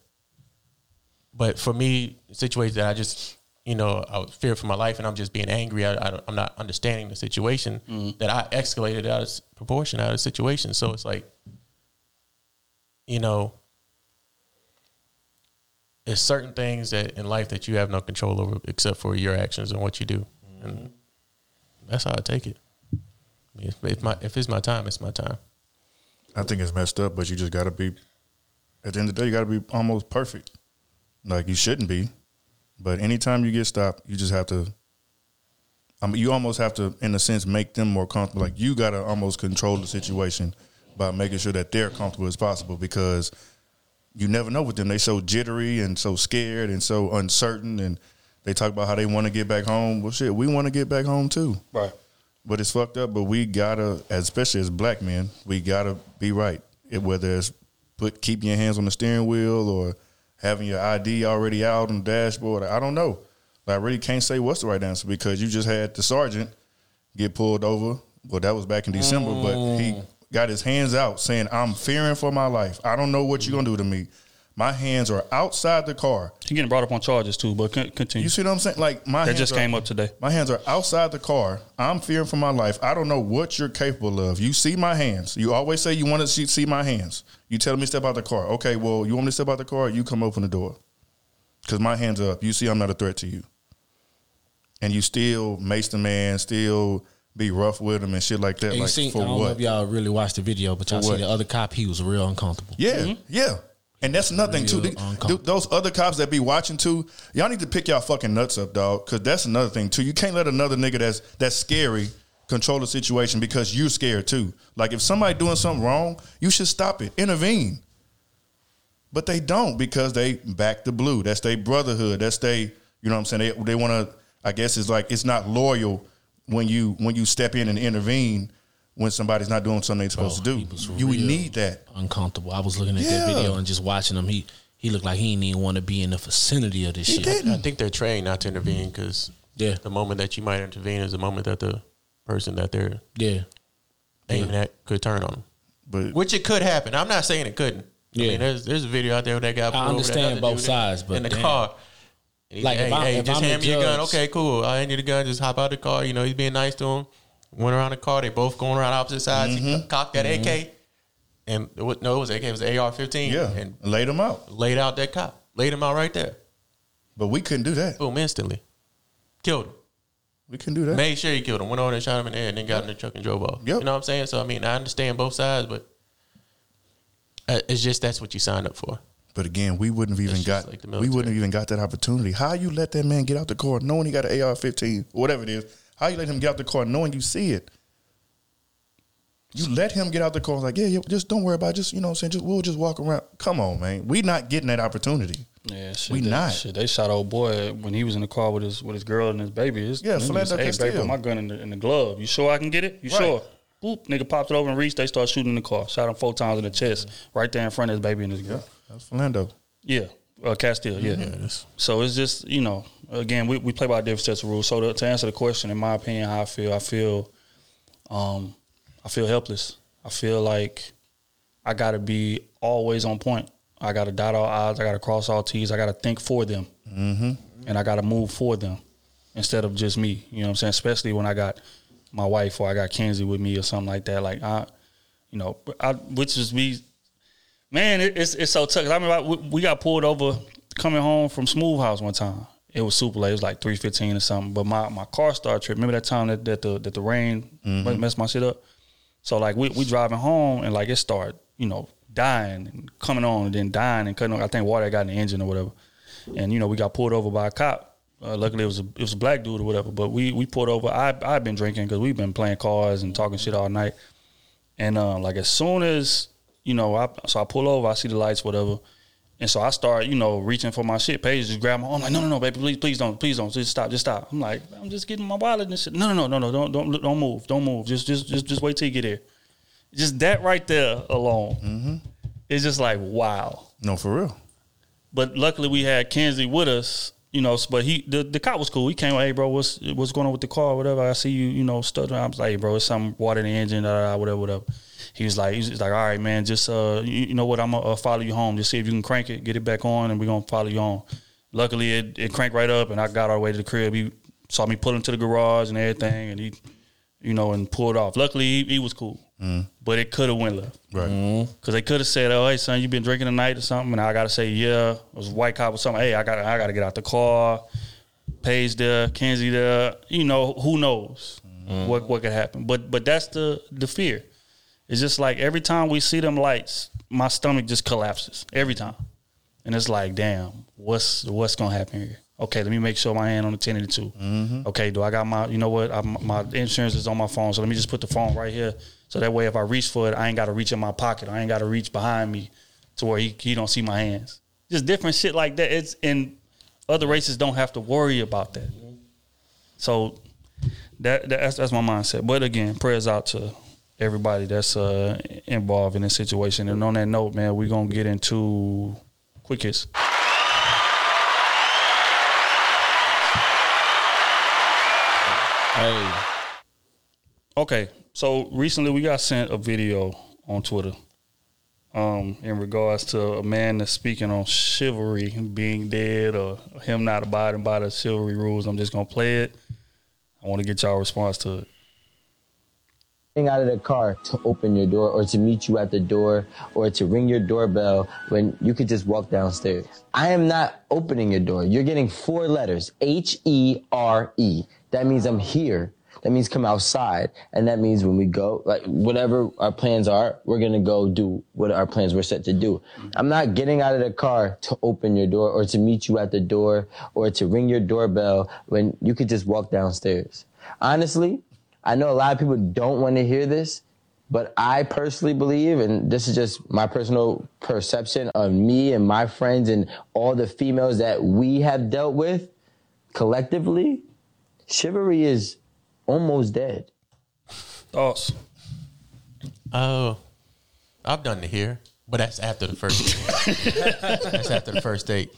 But for me, situations that I just, you know, I was fear for my life and I'm just being angry. I, I, am not understanding the situation mm-hmm. that I escalated out of proportion out of the situation. So it's like, you know, it's certain things that in life that you have no control over except for your actions and what you do. Mm-hmm. And that's how I take it. I mean, If, if my if it's my time, it's my time. I think it's messed up, but you just got to be. At the end of the day, you got to be almost perfect. Like you shouldn't be, but anytime you get stopped, you just have to. I mean, you almost have to, in a sense, make them more comfortable. Like you got to almost control the situation by making sure that they're comfortable as possible because you never know with them. They so jittery and so scared and so uncertain, and they talk about how they want to get back home. Well, shit, we want to get back home too. Right. But it's fucked up. But we gotta, especially as black men, we gotta be right. It, whether it's put keeping your hands on the steering wheel or having your ID already out on the dashboard. I don't know. I really can't say what's the right answer because you just had the sergeant get pulled over. Well, that was back in December, but he mm. got his hands out saying, "I'm fearing for my life. I don't know what you're gonna do to me. My hands are outside the car." He getting brought up on charges too, but continue. You see what I'm saying? Like my that hands just are- came up today. my hands are outside the car. I'm fearing for my life. I don't know what you're capable of. You see my hands. You always say you want to see, see my hands. You tell me to step out the car. Okay, well, you want me to step out the car? You come open the door. Because my hands are up. You see I'm not a threat to you. And you still mace the man, still be rough with him and shit like that. And you like, see, I don't know if y'all really watched the video, but y'all For see what? the other cop. He was real uncomfortable. Yeah, mm-hmm. yeah. And that's nothing too. Real uncomfortable. th- those other cops that be watching too, y'all need to pick y'all fucking nuts up, dog. Because that's another thing too. You can't let another nigga that's that's scary control the situation because you're scared too. Like if somebody doing something wrong, you should stop it, intervene. But they don't because they back the blue. That's their brotherhood. That's they. You know what I'm saying? They they want to. I guess it's like it's not loyal when you when you step in and intervene when somebody's not doing something they're supposed Bro, to do. You real need that. Uncomfortable. I was looking at Yeah. that video and just watching him. He he looked like he didn't even want to be in the vicinity of this He shit. didn't. I think they're trained not to intervene because Yeah. the moment that you might intervene is the moment that the person that they're Yeah. aiming at could turn on them. But Which it could happen. I'm not saying it couldn't. I Yeah. mean, there's there's a video out there where that guy. I understand other both sides, in, but in the damn. car. And he Like, said, if hey, I'm- hey, if just I'm hand me your gun. Okay, cool. I hand you the gun. Just hop out the car. You know, he's being nice to him. Went around the car. They both going around opposite sides. He cocked that AK, and it was, no, it was AK. It was AR-15. yeah, and laid him out. laid out that cop. Laid him out right there. But we couldn't do that. Boom, instantly. Killed him. We couldn't do that. Made sure he killed him. Went over there, shot him in the head, and then got in the truck and drove off. Yep. You know what I'm saying? So I mean, I understand both sides, but uh, it's just that's what you signed up for. But again, we wouldn't have even got like we wouldn't have even got that opportunity. How you let that man get out the car knowing he got an AR-15, whatever it is? How you let him get out the car knowing you see it? You let him get out the car like, yeah, yeah, just don't worry about it. Just you know what I'm saying, just we'll just walk around. Come on, man. We not getting that opportunity. Yeah, shit, We they, not. Shit, they shot old boy when he was in the car with his with his girl and his baby. His, Yeah, said, Hey, baby, put my gun in the, in the glove. You sure I can get it? You Right. sure? Boop, nigga popped it over and reached. They start shooting in the car. Shot him four times in the chest, right there in front of his baby and his girl. That's Philando. Yeah, uh, Castile. Yeah. So it's just you know, again, we, we play by different sets of rules. So to, to answer the question, in my opinion, how I feel, I feel, um, I feel helpless. I feel like I got to be always on point. I got to dot all I's. I got to cross all T's. I got to think for them, mm-hmm. and I got to move for them instead of just me. You know what I'm saying? Especially when I got my wife or I got Kenzie with me or something like that. Like I, you know, I, which is me Man, it, it's it's so tough. I remember I, we, we got pulled over coming home from Smooth House one time. It was super late. It was like three fifteen or something. But my, my car started tripping. Remember that time that, that the that the rain messed my shit up. So like we we driving home and like it started, you know, dying and coming on and then dying and cutting on. I think water got in the engine or whatever. And you know we got pulled over by a cop. Uh, luckily it was a it was a black dude or whatever. But we we pulled over. I I've been drinking because we've been playing cards and talking shit all night. And uh, like as soon as you know, I so I pull over, I see the lights, whatever, and so I start, you know, reaching for my shit. Paige just grab my. I'm like, no, no, no, baby, please, please don't, please don't, just stop, just stop. I'm like, I'm just getting my wallet and shit. No, no, no, no, no, don't, don't, don't move, don't move. Just, just, just, just wait till you get here. Just that right there alone, mm-hmm. it's just like wow. No, for real. But luckily we had Kenzie with us, you know. But he, the, the cop was cool. He came, hey, bro, what's what's going on with the car, whatever. I see you, you know, stuttering. I was like, hey, bro, it's some water in the engine, da, whatever, whatever. He was like, he's like, all right, man, just uh, you, you know what, I'm gonna uh, follow you home. Just see if you can crank it, get it back on, and we're gonna follow you home. Luckily, it, it cranked right up, and I got the way to the crib. He saw me pull into the garage and everything, and he, you know, and pulled off. Luckily, he, he was cool, but it could have went left. Right. Mm-hmm. Cause they could have said, "Oh, hey son, you been drinking tonight or something," and I gotta say, "Yeah." It was a white cop or something. Hey, I got, to I got to get out the car. Paige there, Kenzie there. You know, who knows mm-hmm. what what could happen? But but that's the the fear. It's just like every time we see them lights, my stomach just collapses every time, and it's like, damn, what's what's gonna happen here? Okay, let me make sure my hand on the ten and the 2 mm-hmm. Okay, do I got my? You know what? I, my insurance is on my phone, so let me just put the phone right here, so that way if I reach for it, I ain't got to reach in my pocket. I ain't got to reach behind me to where he he don't see my hands. Just different shit like that. It's and other races don't have to worry about that. So that that's that's my mindset. But again, prayers out to everybody that's uh, involved in this situation. And on that note, man, we're gonna get into quick hits. Hey, Okay, so recently we got sent a video on Twitter um, in regards to a man that's speaking on chivalry being dead or him not abiding by the chivalry rules. I'm just gonna play it. I want to get y'all response to it. getting out of the car to open your door or to meet you at the door or to ring your doorbell when you could just walk downstairs. I am not opening your door. You're getting four letters H E R E. That means I'm here. That means come outside. And that means when we go, like whatever our plans are, we're going to go do what our plans were set to do. I'm not getting out of the car to open your door or to meet you at the door or to ring your doorbell when you could just walk downstairs. Honestly, I know a lot of people don't want to hear this, but I personally believe, and this is just my personal perception of me and my friends and all the females that we have dealt with collectively, chivalry is almost dead. Thoughts? Oh, I've done it here, but that's after the first. that's after the first date.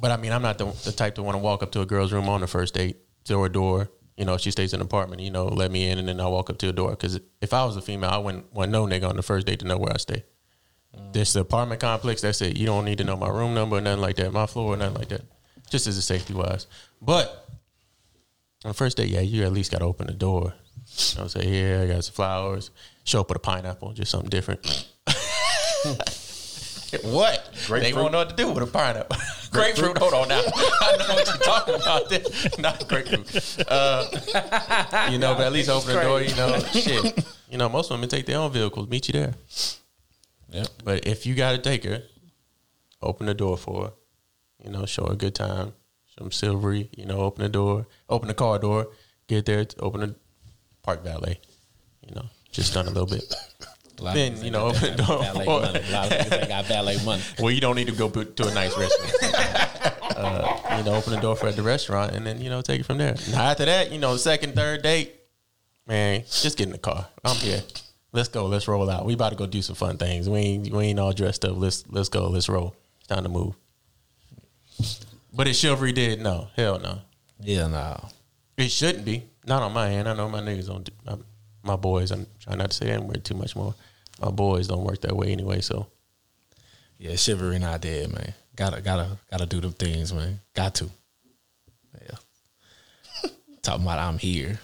But I mean, I'm not the, the type to want to walk up to a girl's room on the first date, door to door. You know, she stays in an apartment, you know, let me in, and then I walk up to the door. Because if I was a female, I wouldn't want no nigga on the first date to know where I stay. Mm. This the apartment complex. That's it. You don't need to know my room number, or nothing like that, my floor, or nothing like that. Just as a safety wise. But on the first date, yeah, you at least got to open the door. You know, say, yeah, I got some flowers. Show up with a pineapple, just something different. what? They won't know what to do with a pineapple. grapefruit. Hold on now. I know what you're talking about. This. Not grapefruit. Uh, you know, but at least open the door. You know, shit. You know, most women take their own vehicles. Meet you there. Yep. But if you got to take her, open the door for her. You know, show her a good time. Some silvery. You know, open the door, open the car door, get there, open the park valet. You know, just done a little bit. A Then you know, open the door. Valet money. A lot of got valet money. well, you don't need to go to a nice restaurant. uh, you know, open the door for at the restaurant, and then you know take it from there. Now after that, you know, second, third date, man, just get in the car. I'm here. Let's go. Let's roll out. We about to go do some fun things. We ain't we ain't all dressed up. Let's let's go. Let's roll. It's time to move. But is chivalry dead? No, hell no. Yeah, no. It shouldn't be. Not on my end. I know my niggas don't. Do, my, my boys. I'm trying not to say that word too much more. My boys don't work that way anyway. So Yeah, chivalry not dead, man. Gotta gotta gotta do them things, man. Got to. Yeah. Talking about I'm here.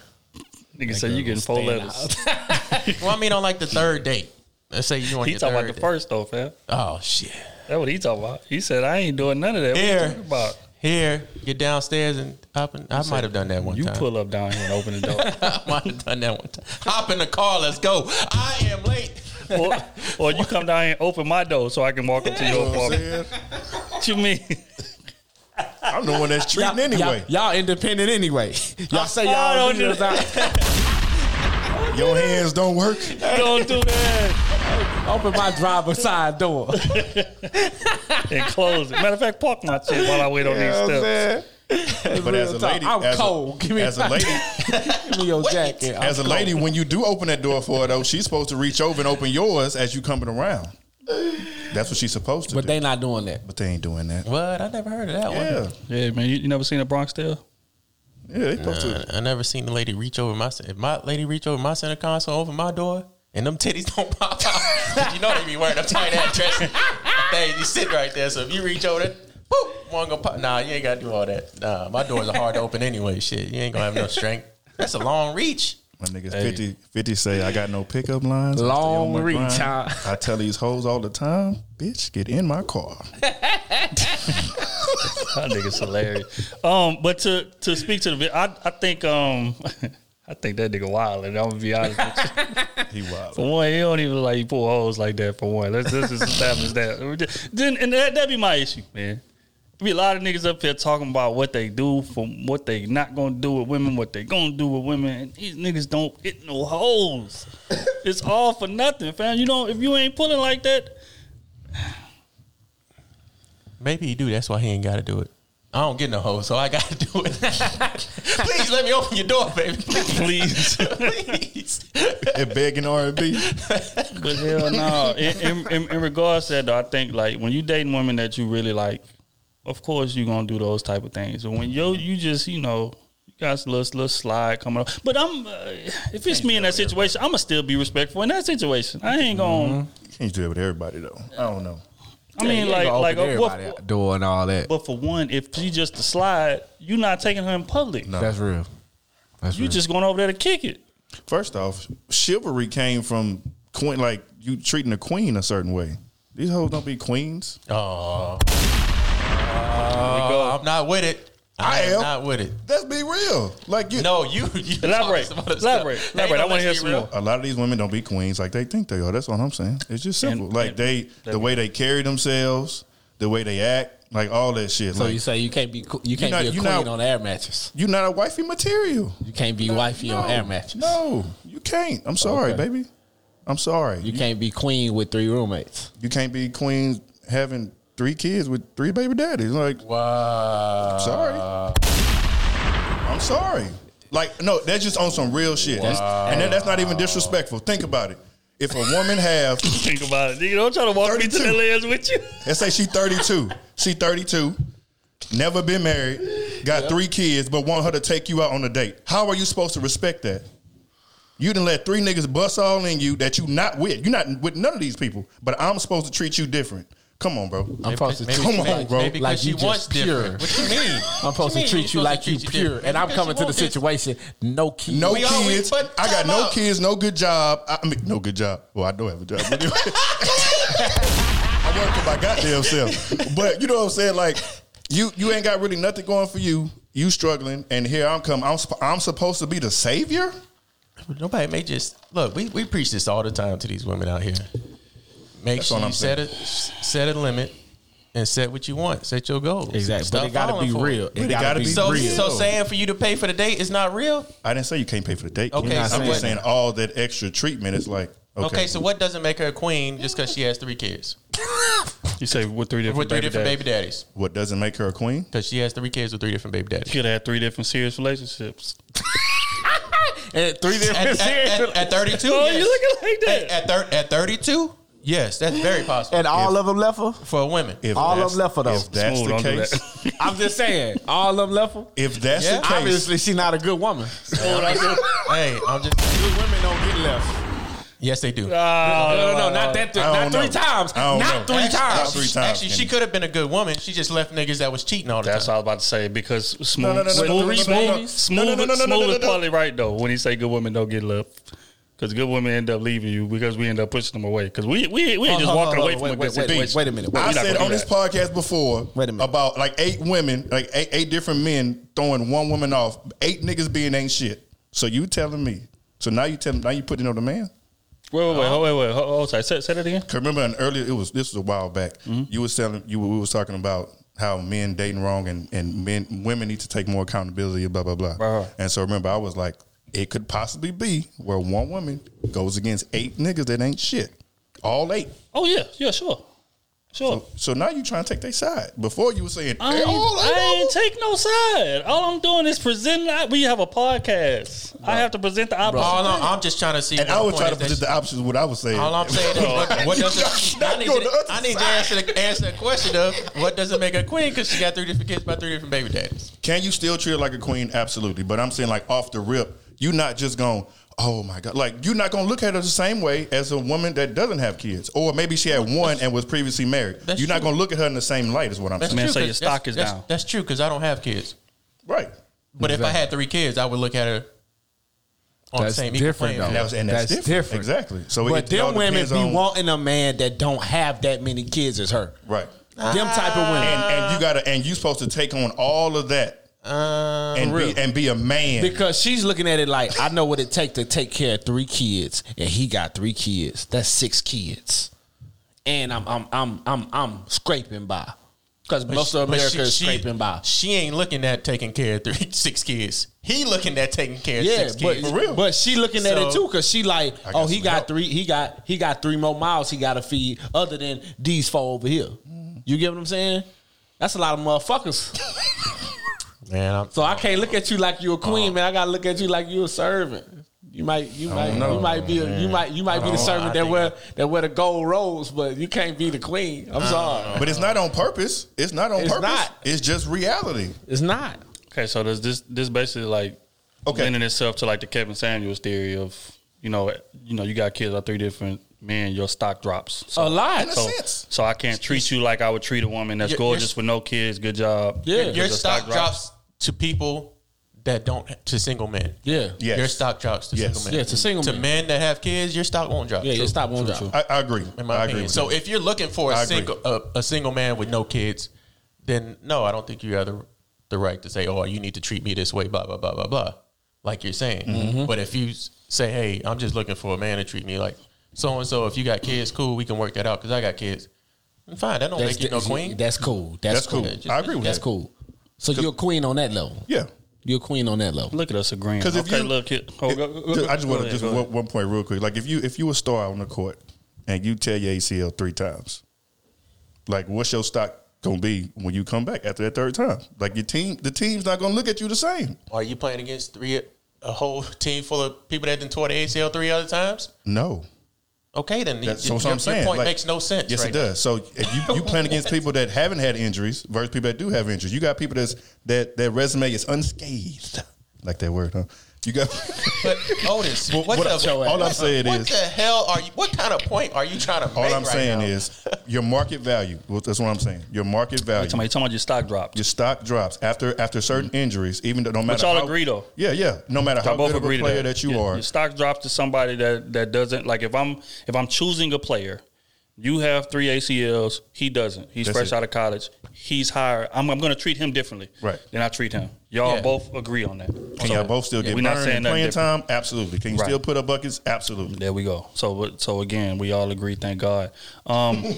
Nigga That say you girl getting four stand letters. well, I mean, on like the third date. Let's say you want He talking about the date. first though, fam. Oh shit! That's what he talking about. He said I ain't doing none of that. What you talking about? Here, get downstairs and hop in. I might have done that one You time. pull up down here and open the door. I might have done that one time. Hop in the car. Let's go. I am late. or, or you come down here and open my door so I can walk up to your You know what apartment. What you mean? I'm the one that's treating Y'all- anyway. Y'all, y'all independent anyway. Y'all say y'all Oh, don't don't do do that. Your hands don't work. Don't do that. Open my driver's side door. And close it. Matter of fact, park my shit while I wait on these steps. But as a talk. lady, I'm as cold. A, Give me as a lady, Give me your jacket. I'm as a cold. lady, when you do open that door for her, though, she's supposed to reach over and open yours as you coming around. That's what she's supposed to But do. they not doing that. but they ain't doing that. What? I never heard of that Yeah, one. Yeah, man. You, you never seen a Bronx Tale? Yeah, they supposed to. Uh, I, I never seen the lady reach over my if my lady reach over my center console over my door and them titties don't pop out. you know they be wearing them tight ass dresses. they you sit right there. So if you reach over boop, one gonna pop. Nah, you ain't gotta do all that. Nah, my doors are hard to open anyway. Shit, you ain't gonna have no strength. That's a long reach. My niggas 50, 50 say I got no pickup lines. Long on reach, huh? I tell these hoes all the time, bitch, get in my car. That nigga's hilarious. Um, but to to speak to the, I I think um, I think that nigga wild. And I'm gonna be honest with you. He wild. For one, he don't even like he pull hoes like that. For one, let's, let's just establish that. Then and that that be my issue, man. Be a lot of niggas up here talking about what they do for what they not gonna do with women, what they gonna do with women, and these niggas don't hit no hoes. it's all for nothing, fam. You know, if you ain't pulling like that, Maybe he do. That's why he ain't got to do it. I don't get no hoe, so I got to do it. Please let me open your door, baby. please. Please. And begging R&B. But hell no. In, in, in, in regards to that, though, I think like when you dating women that you really like, of course you're gonna do those type of things. But when yo, you just you know. You got a little, little slide coming up, but I'm. Uh, if it's me in that situation, I'ma still be respectful in that situation. I ain't gonna. you Can't do it with everybody though. I don't know. I mean, like, like, uh, what, everybody door and all that. but for one, if she just a slide, you not taking her in public. No. That's real. That's You real. just going over there to kick it. First off, chivalry came from queen, like you treating a queen a certain way. These hoes don't be queens. Oh, Oh, I'm not with it. I, I am am. not with it. Let's be real. Like you, No, you. you Elaborate. talking Elaborate. stuff. Elaborate. Ain't I wanna hear some real. more. a lot of these women don't be queens like they think they are. That's all I'm saying. It's just simple. And- like and- they, the way they carry themselves, the way they act, like all that shit. so like you say you can't be co- you can't not- be a queen not- on air mattress. you're not a wifey material. You can't be wifey on air mattress. No, you can't. I'm sorry, Okay. baby. I'm sorry. You can't be queen with three roommates. You can't be queen having three kids with three baby daddies. Like, Wow. sorry. I'm sorry. Like, no, that's just on some real shit. and then that's not even disrespectful. Think about it. If a woman have, Think about it. Nigga, don't try to walk me to 32. the layers with you. let's say she 32, she 32, never been married, got three kids, but want her to take you out on a date. How are you supposed to respect that? You didn't let three niggas bust all in you that you not with. You're not with none of these people, but I'm supposed to treat you different. Come on, bro. I'm supposed to maybe- treat Come you on, like, bro. Maybe like because you wants just pure. different. What you mean? I'm supposed to treat you supposed like you pure, different? and I'm coming to the wants different. situation. No kids. No We kids. I got no out. kids, no good job. I I mean, no good job. Well, I do have a job. Anyway. I work for my goddamn self. But you know what I'm saying? Like, you you ain't got really nothing going for you. You struggling, and here I'm coming. I'm I'm supposed to be the savior. Nobody may just look. We, we preach this all the time to these women out here. Make That's sure you I'm set a set a limit. and set what you want. Set your goals. Exactly. Stop but it got to be real. It. It, it got gotta be, be So, real. so saying for you to pay for the date is not real. I didn't say you can't pay for the date. Okay, I'm so just what- saying all that extra treatment is like okay. Okay, so what doesn't make her a queen just because she has three kids You say with three different with three baby different daddies. baby daddies? What doesn't make her a queen? Because she has three kids with three different baby daddies. She could have had three different serious relationships. And three different At, at, at, at 32, Oh, yes. you looking like that? At, at, thir- at 32, yes, that's very possible and all of them left her. for women. If All of that's- them left her, though. If that's Smooth, the don't do case, that. I'm just saying, all of them left her. if that's Yeah. the case, Obviously, she not a good woman. hey, I'm just Good women don't get left. yes, they do. No, no, no, not that. I not don't three know. times. I don't Not know. three Actually- times. Actually, Three times, actually, she Kenny. could have been a good woman. She just left niggas that was cheating all the time. That's what I time. was about to say because smooth, No, no, no, no, smooth, no, no, no, smooth, no, no. smooth, No, no, no, no, no, smooth no, is no. probably right though when he say good women don't get left. Because good women end up leaving you because we end up pushing them away. Because we we we ain't just Hold on, walking hold away on, from wait, a good wait, wait, situation. wait a minute. We I said on this podcast before Wait a minute. about like eight women, like eight, eight different men throwing one woman off, eight niggas being ain't shit. So you telling me? So now you tell now you putting on the man? Wait, wait, wait, hold, wait, wait, hold, hold, sorry. Say, say that again. Cause remember an earlier it was this was a while back. Mm-hmm. You was telling you we was talking about how men dating wrong and and men women need to take more accountability. Blah blah blah. Right, right. And so remember I was like, it could possibly be where one woman goes against eight niggas that ain't shit. All eight. Oh yeah, yeah, sure, sure. So, so now you trying to take their side. Before you were saying I ain't, all eight I ain't take no side. All I'm doing is presenting. I- We have a podcast. I have to present the opposite. All I'm, I'm just trying to see. And I the was point trying to present the opposite of what I was saying. All I'm saying is, what, what does it, I need, Go you, the other I need to answer the, answer the question of what does it make a queen because she got three different kids by three different baby daddies. Can you still treat her like a queen? Absolutely. But I'm saying like off the rip, you not just going, oh my God. Like you're not gonna look at her the same way as a woman that doesn't have kids. Or maybe she had one and was previously married. That's you're not gonna look at her in the same light is what I'm That's saying. Man, true. so 'cause your stock that's- is that's- down. That's true because I don't have kids. Right. But if I had three kids, I would look at her on That's the same equal different, playing though. field. And that's, and that's, That's different. different. Exactly. So But it, it them women be on- wanting a man that don't have that many kids as her. Right. Them type of women. And and you gotta and you supposed to take on all of that Uh, and real. be and be a man. Because she's looking at it like, I know what it takes to take care of three kids, and he got three kids. That's six kids, and I'm I'm I'm I'm I'm scraping by because most of America she- is she- scraping by. She ain't looking at taking care of three, six kids. He looking at taking care of Yeah, six but kids. but she looking at it too because she like, oh, he got help. three, he got he got three more miles he got to feed other than these four over here. You get what I'm saying? That's a lot of motherfuckers. Man, I'm, So I can't look at you like you a queen, man. I gotta look at you like you a servant. You might, you might, know, you might be, a, you might, you might be the servant that wear that wear the gold rose, but you can't be the queen. I'm sorry, but it's not on purpose. It's not on It's purpose. not. It's just reality. it's not. Okay, so does this this basically like Okay. lending itself to like the Kevin Samuels theory of you know you know you got kids by three different men, your stock drops. So, A lot. In a so, sense. so I can't treat you like I would treat a woman that's Your- gorgeous your- with no kids. Good job. Yeah. Because your the stock drops to people that don't to single men. Yeah, Yes. Your stock drops to Yes. single men. Yeah, to single to men. men that have kids, your stock won't drop. yeah. Your stock won't True, drop. true. I, I agree. in my I agree. opinion. with So that. if you're looking for a I single a, a single man with no kids, then no, I don't think you have the, the right to say, "Oh, you need to treat me this way." Blah blah blah blah blah, like you're saying. Mm-hmm. But if you say, "Hey, I'm just looking for a man to treat me like so and so," if you got kids, cool, we can work that out because I got kids. then Fine, that don't That's, make you no queen. that's cool. That's, That's cool. cool. I agree with that. That's that. cool. So you're a queen on that level. yeah. You're a queen on that level. Look at us agreeing. 'Cause if okay, you- look, here. Oh, go- go- Just- I just want to just one, one point real quick. Like if you if you a star on the court and you tear your ACL three times, like what's your stock gonna be when you come back after that third time? Like your team, the team's not gonna look at you the same. Are you playing against three a whole team full of people that done tore the ACL three other times? No, Okay, then that's your, what I'm your saying. point Like, makes no sense. Yes, right it does. So if you you playing against people that haven't had injuries versus people that do have injuries. You got people that's that their resume is unscathed. Like that word, huh? You got. But Otis, what, what- the, all I'm saying what is- the hell are you? What kind of point are you trying to make? All I'm right saying now? is your market value. Well, that's what I'm saying. Your market value. Somebody talking about your stock drops. your stock drops after after certain mm-hmm. injuries, even though no matter. But y'all how, agree, though? Yeah, yeah. No matter how Y'all both good of a agree to player that, you Your- are, Your stock drops to somebody that that doesn't like. If I'm if I'm choosing a player, you have three ACLs. He doesn't. He's That's fresh it. out of college. He's higher. I'm, I'm going to treat him differently. Right. Then I treat him. Y'all Yeah. both agree on that. can y'all both still get we're not burned saying in playing different. time? Absolutely. Can you Right. still put up buckets? Absolutely. There we go. So so again, we all agree. Thank God. Um,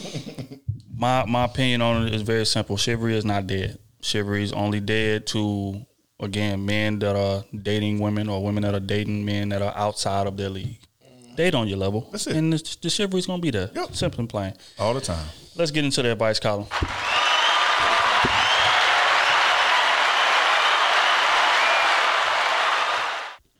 My my opinion on it is very simple. Chivalry is not dead. Chivalry is only dead to again men that are dating women or women that are dating men that are outside of their league. Date on your level. That's it. And the, the chivalry is gonna be there. Simple and plain. All the time. Let's get into the advice column.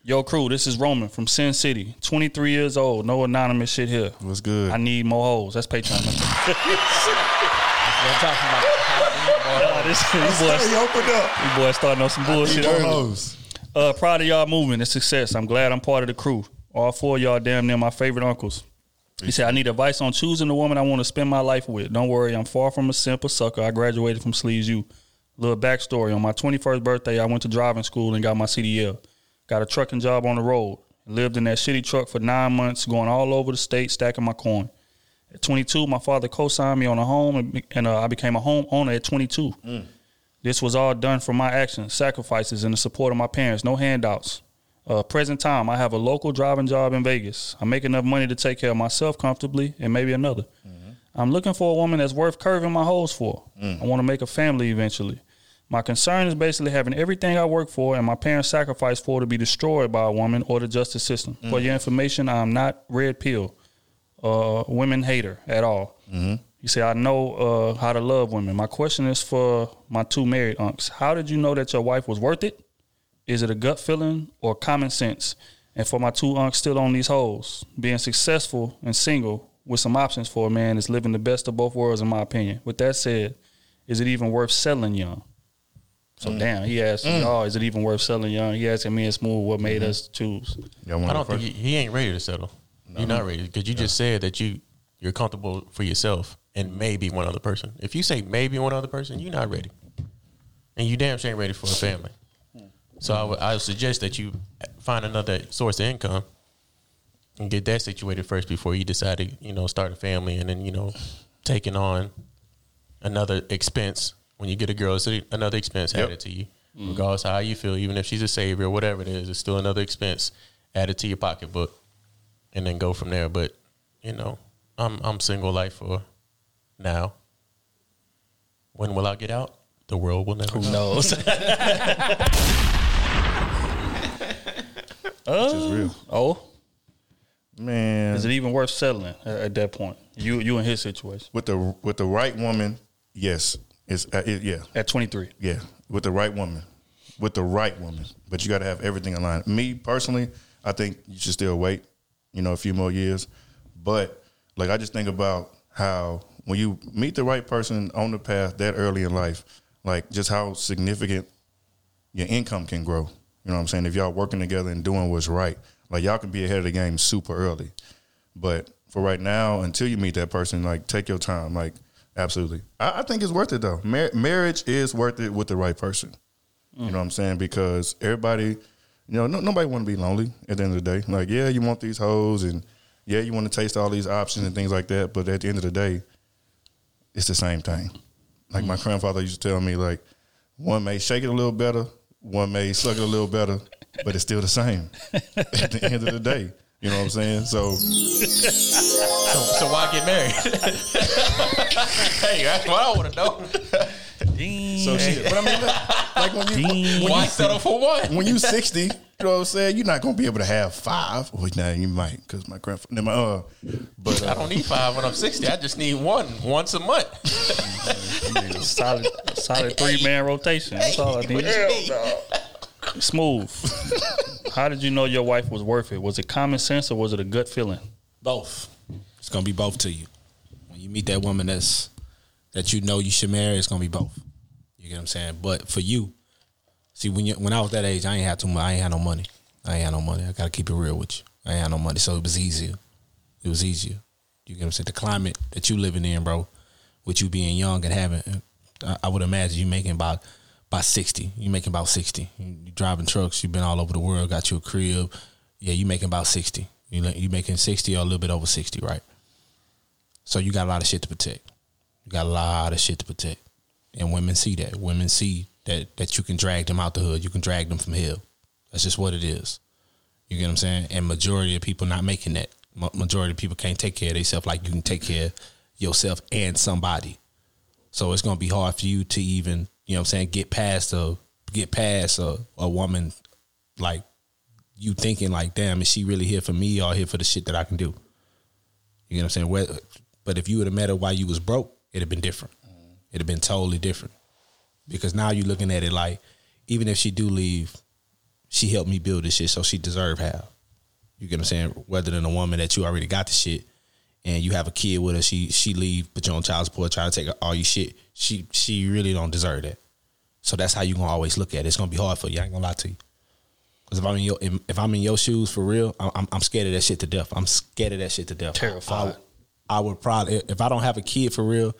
Yo, crew, this is Roman from Sin City. 23 years old. No anonymous shit here. What's good? I need more hoes. That's Patreon. Nah, this, these boys, Hey, open up. these boys starting on some bullshit More early. hoes. Uh, proud of y'all moving and success. I'm glad I'm part of the crew. All four of y'all damn near my favorite uncles. He said, I need advice on choosing the woman I want to spend my life with. Don't worry, I'm far from a simple sucker. I graduated from Sleeves U. Little backstory. On my 21st birthday, I went to driving school and got my CDL. Got a trucking job on the road. Lived in that shitty truck for nine months, going all over the state, stacking my coin. At 22, my father co-signed me on a home, and, and uh, I became a homeowner at 22. This was all done from my actions, sacrifices, and the support of my parents. No handouts. Uh, present time, I have a local driving job in Vegas. I make enough money to take care of myself comfortably and maybe another. I'm looking for a woman that's worth curving my holes for. I want to make a family eventually. My concern is basically having everything I work for and my parents sacrificed for to be destroyed by a woman or the justice system. For your information, I'm not red pill, uh, women hater at all. You say I know uh, how to love women. My question is for my two married unks. How did you know that your wife was worth it? Is it a gut feeling or common sense? And for my two unks still on these holes, being successful and single with some options for a man is living the best of both worlds, in my opinion. With that said, is it even worth settling young? So mm. damn, he asked, "Oh, is it even worth selling young?" He asking me and Smooth what made mm-hmm. us choose. Y'all want I don't think he, he ain't ready to settle. You're not ready because you just said that you you're comfortable for yourself and maybe one other person. If you say maybe one other person, you're not ready, and you damn sure ain't ready for a family. So I would I would suggest that you find another source of income and get that situated first before you decide to you know start a family and then you know taking on another expense when you get a girl. It's another expense Yep. added to you, mm. regardless of how you feel. Even if she's a savior or whatever it is, it's still another expense added to your pocketbook, and then go from there. But you know, I'm I'm single life for now. When will I get out? The world will never Who know. knows? Which is real. oh, Man, is it even worth settling at, at that point? You you in his situation with the with the right woman, yes, it's uh, it, yeah, at 23. yeah, with the right woman, with the right woman. But you got to have everything aligned. Me personally, I think you should still wait, you know, a few more years. But like I just think about how when you meet the right person on the path that early in life, like just how significant your income can grow. You know what I'm saying? If y'all working together and doing what's right, like y'all can be ahead of the game super early. But for right now, until you meet that person, like take your time. Like absolutely, I, I think it's worth it though. Mar- marriage is worth it with the right person. You know what I'm saying? Because everybody, you know, no, nobody want to be lonely at the end of the day. Like, yeah, you want these hoes, and yeah, you want to taste all these options and things like that. But at the end of the day, it's the same thing. Like my grandfather used to tell me, like one may shake it a little better, one may suck it a little better, but it's still the same at the end of the day. You know what I'm saying? So So, so why get married? hey, that's what I want to know. so shit. But I mean, like, like when you when Why you settle for one? when you 60, you know what I'm saying? You're not gonna be able to have five. Well, now you might, because my grandfather, my uh, but uh, I don't need five when I'm 60. I just need one once a month. solid solid three man rotation. That's all I need. Smooth. How did you know your wife was worth it? Was it common sense or was it a gut feeling? Both. It's gonna be both to you. When you meet that woman that's that you know you should marry, it's gonna be both. You get what I'm saying? But for you, see when you when I was that age, I ain't had too much. I ain't had no money. I ain't had no money. I gotta keep it real with you. I ain't had no money, so it was easier. It was easier. You get what I'm saying? The climate that you living in, bro, with you being young and having, I, would imagine you making about about sixty. You making about sixty. You, driving trucks. You've been all over the world. Got you a crib. Yeah, you making about sixty. You you making sixty or a little bit over sixty, right? So you got a lot of shit to protect. You got a lot of shit to protect, and women see that. Women see that that you can drag them out the hood. You can drag them from hell. That's just what it is. You get what I'm saying? And majority of people not making that. Ma- Majority of people can't take care of themselves like you can take care of yourself and somebody. So it's gonna be hard for you to even, you know what I'm saying, get past a get past a, a woman like you thinking like, damn, is she really here for me or here for the shit that I can do? You know what I'm saying? But if you would have met her while you was broke, it'd have been different. It'd have been totally different. Because now you're looking at it like, even if she do leave, she helped me build this shit, so she deserve half. You get what I'm saying? Whether than a woman that you already got the shit and you have a kid with her, she she leave, put you on child support, try to take all your shit. She she really don't deserve that. So that's how you gonna always look at it. It's gonna be hard for you. I ain't gonna lie to you. Because if I'm in your if, I'm in your shoes for real, I'm, I'm I'm scared of that shit to death. I'm scared of that shit to death. Terrified. I, I would probably if I don't have a kid for real,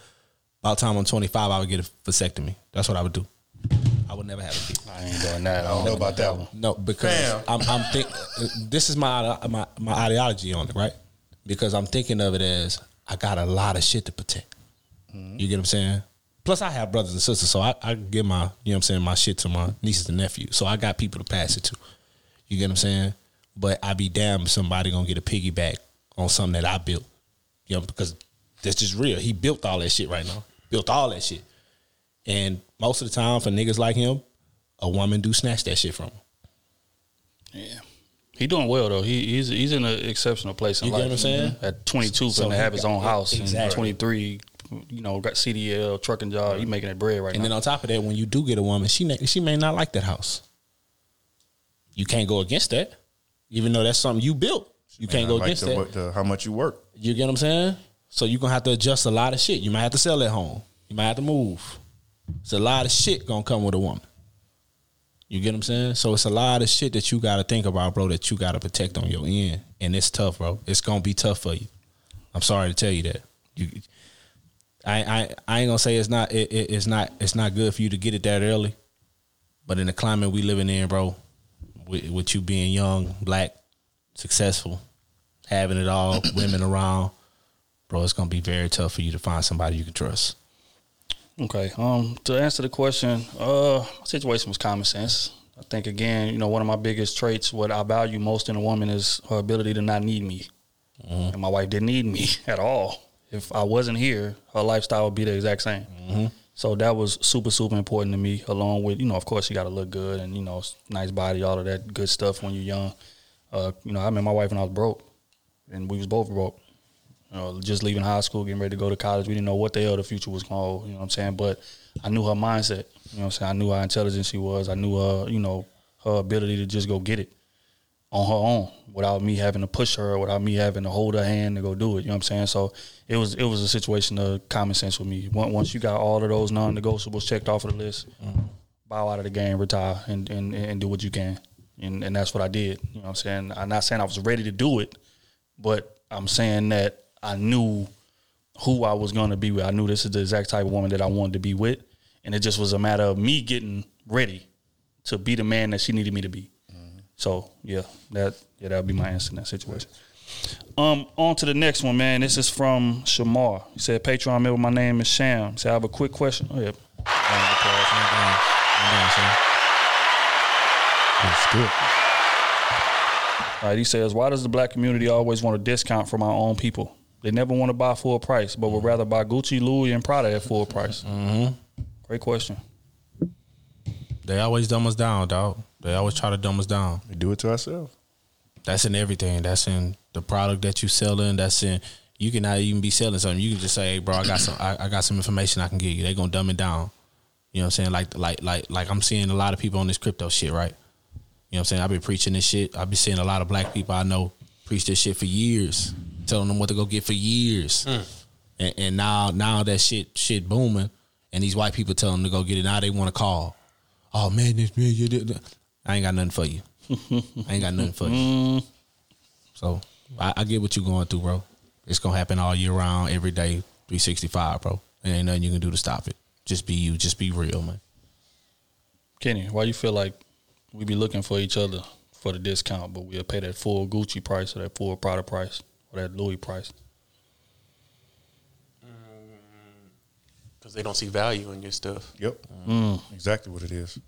by the time I'm 25, I would get a vasectomy. That's what I would do. I would never have a kid. I ain't doing that. I don't know about that one. No, because Fam. I'm, I'm think this is my, my my ideology on it, right? Because I'm thinking of it as I got a lot of shit to protect. Mm-hmm. You get what I'm saying? Plus, I have brothers and sisters, so I, I give my you know what I'm saying my shit to my nieces and nephews. So I got people to pass it to. You get what I'm saying? But I be damned if somebody gonna get a piggyback on something that I built. You know, because that's just real. He built all that shit right now. Built all that shit. And most of the time, for niggas like him, a woman do snatch that shit from him. Yeah. He doing well though. He he's he's in an exceptional place in You get life. what I'm saying? At 22, So finna he have his own house. exactly. And 23, you know, got CDL, trucking job. He making that bread right And now. And then on top of that, when you do get a woman, she may, she may not like that house. You can't go against that, even though that's something you built. You can't go like against the, that. the- how much you work. You get what I'm saying? So you're gonna have to adjust a lot of shit. You might have to sell that home. You might have to move. It's a lot of shit gonna come with a woman. You get what I'm saying? So it's a lot of shit that you gotta think about, bro, that you gotta protect on your end. And it's tough, bro. It's gonna be tough for you. I'm sorry to tell you that. You I I, I ain't gonna say it's not it, it, it's not it's not good for you to get it that early. But in the climate we living in, bro, with, with you being young, black, successful, having it all, women around, bro, it's gonna be very tough for you to find somebody you can trust. Okay. Um, to answer the question, uh, my situation was common sense. I think again, you know, one of my biggest traits, what I value most in a woman is her ability to not need me. And my wife didn't need me at all. If I wasn't here, her lifestyle would be the exact same. So that was super, super important to me. Along with, you know, of course, you got to look good and you know, nice body, all of that good stuff when you're young. Uh, you know, I met my wife when I was broke, and we was both broke. You know, just leaving high school, getting ready to go to college. We didn't know what the hell the future was going to hold. You know what I'm saying? But I knew her mindset. You know what I'm saying? I knew how intelligent she was. I knew her, you know, her ability to just go get it on her own without me having to push her, without me having to hold her hand to go do it. You know what I'm saying? So it was it was a situation of common sense with me. Once you got all of those non-negotiables checked off of the list, mm-hmm. bow out of the game, retire, and and, and do what you can. And and that's what I did. You know what I'm saying? I'm not saying I was ready to do it, but I'm saying that I knew who I was going to be with. I knew this is the exact type of woman that I wanted to be with, and it just was a matter of me getting ready to be the man that she needed me to be. So yeah, that yeah that would be my answer in that situation. Um, on to the next one, man. This is from Shamar. He said, "Patreon member, my name is Sham." He said, "I have a quick question." Oh yeah. It's good. All right, he says, "Why does the black community always want a discount from our own people? They never want to buy full price, but would rather buy Gucci, Louis, and Prada at full price." Mm-hmm. Great question. They always dumb us down, dog. They always try to dumb us down. We do it to ourselves. That's in everything. That's in the product that you selling. That's in you can not even be selling something. You can just say, hey, bro, I got some I, I got some information I can give you. They gonna dumb it down. You know what I'm saying? Like like like like I'm seeing a lot of people on this crypto shit, right? You know what I'm saying? I've been preaching this shit. I've been seeing a lot of black people I know preach this shit for years, telling them what to go get for years. Mm. And, and now now that shit shit booming, and these white people telling them to go get it. Now they want to call. Oh man, this man, you did. I ain't got nothing for you. I ain't got nothing for you. Mm. So I, I get what you're going through, bro. It's gonna happen all year round, every day, 365, bro. And ain't nothing you can do to stop it. Just be you. Just be real, man. Kenny, why you feel like we be looking for each other for the discount, but we'll pay that full Gucci price or that full Prada price or that Louis price? Mm, because they don't see value in your stuff. Yep. Mm. Mm, exactly what it is.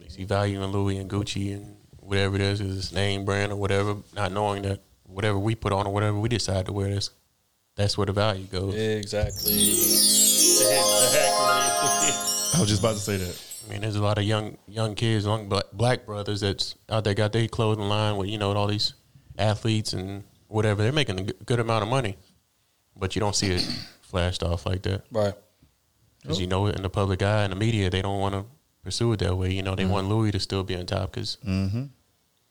They see value in Louis and Gucci and whatever it is, is its name brand or whatever, not knowing that whatever we put on or whatever we decide to wear, that's that's where the value goes. Exactly. Exactly. I was just about to say that. I mean, there's a lot of young young kids, young black, brothers that's out there got their clothing line with you know all these athletes and whatever. They're making a good, amount of money, but you don't see it flashed off like that, Right. Because you know, in the public eye and the media, they don't want to pursue it that way. You know, they want Louis to still be on top because Mm-hmm.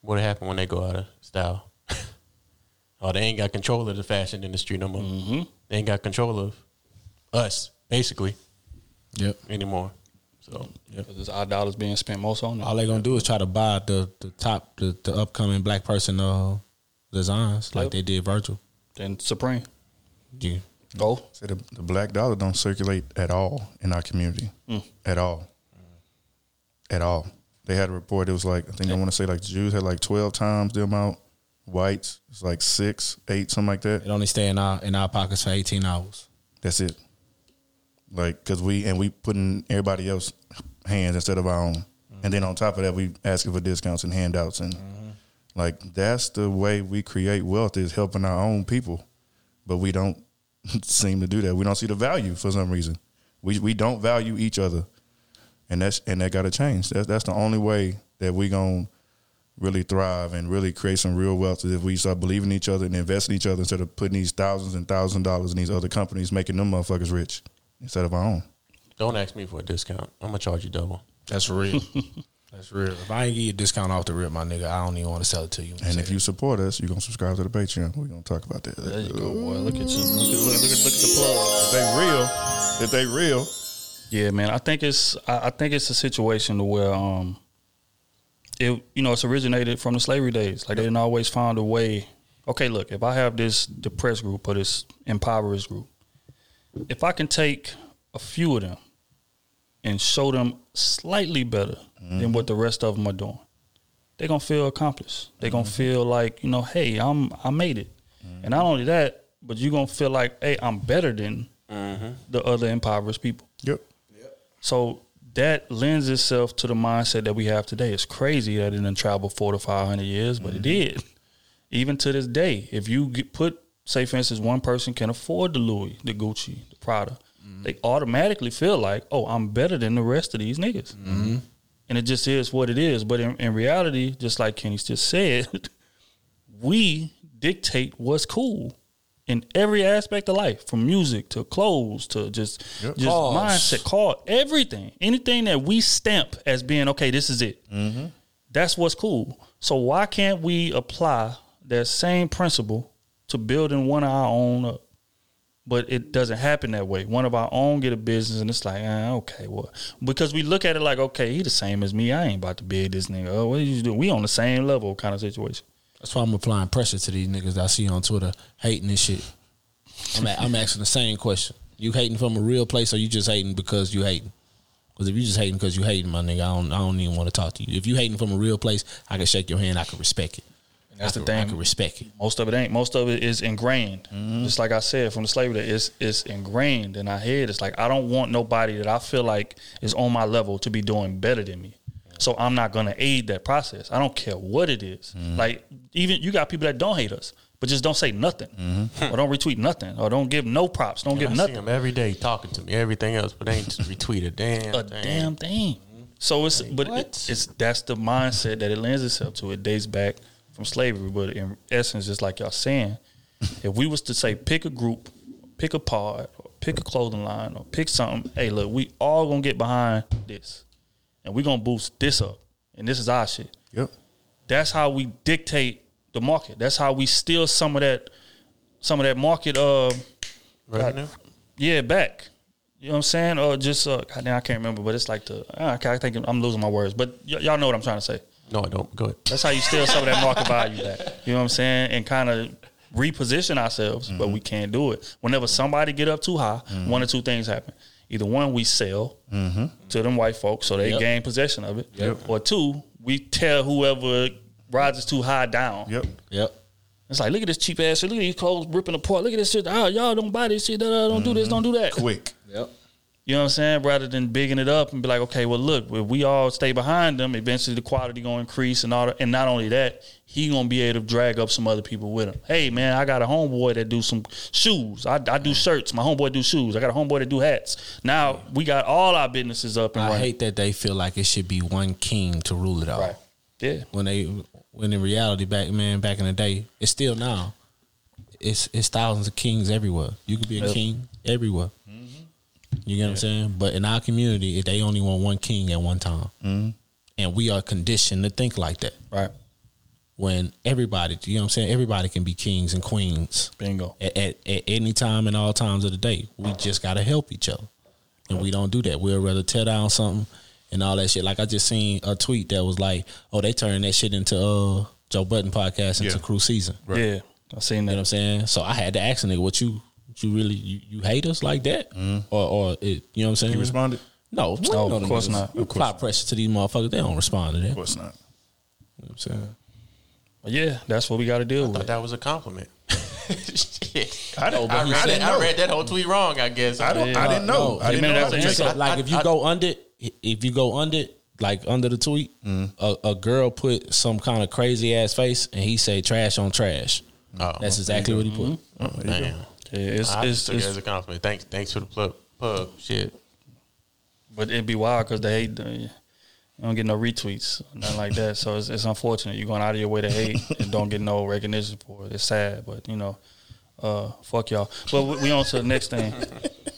what happened when they go out of style? oh, they ain't got control of the fashion industry no more. Mm-hmm. They ain't got control of us, basically, Yep. anymore. So Because it's our dollars being spent most on it. All they're gonna do is try to buy the the top the, the upcoming black person uh designs like they did Virgil. Then Supreme. You Go. Say the, the black dollar don't circulate at all in our community. At all. At all. They had a report, it was like, I think I want to say like the Jews had like 12 times the amount. Whites, it's like six, eight, something like that. it only stay in our in our pockets for eighteen hours. That's it. Like, cause we and we putting everybody else hands instead of our own, and then on top of that, we asking for discounts and handouts, and like that's the way we create wealth is helping our own people, but we don't seem to do that. We don't see the value for some reason. We we don't value each other, and that's and that got to change. That's that's the only way that we gonna really thrive and really create some real wealth is if we start believing in each other and invest in each other instead of putting these thousands and thousands of dollars in these other companies, making them motherfuckers rich instead of our own. don't ask me for a discount. I'm gonna charge you double. That's real. That's real. If I ain't give you a discount off the rip, my nigga, I don't even want to sell it to you. And if you support us, you're gonna subscribe to the Patreon. We're gonna talk about that. There you go, boy. Look at you. Look at, look, look at, look at the plug. If they real, if they real, Yeah, man. I think it's I, I think it's a situation to where um it you know, it's originated from the slavery days. Like they didn't always find a way. Okay, look, if I have this depressed group or this impoverished group, if I can take a few of them and show them slightly better than what the rest of them are doing, they're gonna feel accomplished. They're gonna mm-hmm. feel like, you know, hey, I'm I made it. Mm-hmm. And not only that, but you're gonna feel like, hey, I'm better than mm-hmm. the other impoverished people. yep. yep. So that lends itself to the mindset that we have today. It's crazy that it didn't travel four to five hundred years, but it did. Even to this day, if you get put, say for instance, one person can afford the Louis, the Gucci, the Prada, they automatically feel like, oh, I'm better than the rest of these niggas. Mm-hmm. And it just is what it is. But in, in reality, just like Kenny's just said, we dictate what's cool in every aspect of life, from music to clothes to just just Cars. mindset, call everything, anything that we stamp as being okay. This is it. Mm-hmm. That's what's cool. So why can't we apply that same principle to building one of our own up? But it doesn't happen that way. One of our own get a business, and it's like, ah, okay, well, because we look at it like, okay, he the same as me. I ain't about to bid this nigga. Oh, what you do? We on the same level, kind of situation. That's why I'm applying pressure to these niggas I see on Twitter hating this shit. I'm, a- I'm asking the same question. You hating from a real place or you just hating because you hating? Because if you just hating because you hating, my nigga, I don't, I don't even want to talk to you. If you hating from a real place, I can shake your hand. I can respect it. And that's I the can, I thing. can respect it. Most of it ain't. Most of it is ingrained. Mm-hmm. Just like I said from the slavery day, it's it's ingrained in our head. It's like I don't want nobody that I feel like is on my level to be doing better than me. So I'm not gonna aid that process. I don't care what it is. Mm-hmm. Like even you got people that don't hate us, but just don't say nothing, mm-hmm. or don't retweet nothing, or don't give no props, don't give I see nothing. him every day talking to me, everything else, but they ain't retweet a damn a thing. damn thing. So it's but it, it's that's the mindset that it lends itself to. It dates back from slavery, but in essence, just like y'all saying, if we was to say pick a group, pick a pod, or pick a clothing line, or pick something, hey, look, we all gonna get behind this, and we gonna boost this up, and this is our shit. Yep. That's how we dictate the market. That's how we steal some of that, some of that market. Uh, Revenue? yeah, back. You know what I'm saying? Or just uh, goddamn, I can't remember, but it's like the uh, I think I'm losing my words, but y- y'all know what I'm trying to say. No, I don't. Go ahead. That's how you steal some of that market value back. You know what I'm saying? And kind of reposition ourselves, but we can't do it. Whenever somebody get up too high, mm-hmm. one or two things happen. Either one, we sell mm-hmm. to them white folks so they Yep. gain possession of it, or two, we tell whoever rises too high down. Yep. Yep. It's like, look at this cheap ass shit. Look at these clothes ripping apart. Look at this shit. Oh, y'all don't buy this shit. Da, da, Don't do this. Don't do that. Quick. Yep. You know what I'm saying? Rather than bigging it up and be like, okay, well, look, if we all stay behind them, eventually the quality gonna increase, and all. The, and not only that, he gonna be able to drag up some other people with him. Hey, man, I got a homeboy that do some shoes. I, I do shirts. My homeboy do shoes. I got a homeboy that do hats. Now we got all our businesses up and I running. hate that they feel like it should be one king to rule it all. Right. Yeah. When they when in reality back man back in the day, it's still now. It's it's thousands of kings everywhere. You could be a Yep. king everywhere. You get what I'm saying? But in our community, they only want one king at one time, and we are conditioned to think like that. Right. When everybody, you know what I'm saying, everybody can be kings and queens. Bingo. At, at, at any time and all times of the day, we just gotta help each other, and we don't do that. We'll rather tear down something and all that shit. Like I just seen a tweet that was like, "Oh, they turned that shit into uh Joe Budden podcast into Yeah. Crew Season." Right. Yeah. I seen that. You know what. I'm saying? So I had to ask a nigga, "What you, what you really, you, you hate us like that, mm-hmm. or, or it, you know what I'm saying?" He responded. No, No, no, of course not. You apply pressure to these motherfuckers. They don't respond to that. Of course not. You know what I'm saying? But yeah, that's what we got to deal thought with. that was a compliment. Shit. I didn't, I, I, read I that, didn't know. I read that whole tweet wrong. I guess. I don't. I didn't know. No, I didn't man, know. that's I an was So, just- like if you I- go under, if you go under, like under the tweet, mm-hmm. a, a girl put some kind of crazy ass face, and he said trash on trash. Oh, That's exactly what he put. Oh, damn. Yeah, it's, I it's, took it it's, as a compliment. Thanks, thanks for the plug. Pub shit. but it'd be wild because they hate. The, you don't get no retweets, nothing like that. So it's, it's unfortunate. You're going out of your way to hate and don't get no recognition for it. It's sad, but you know, uh, fuck y'all. But we, we on to the next thing.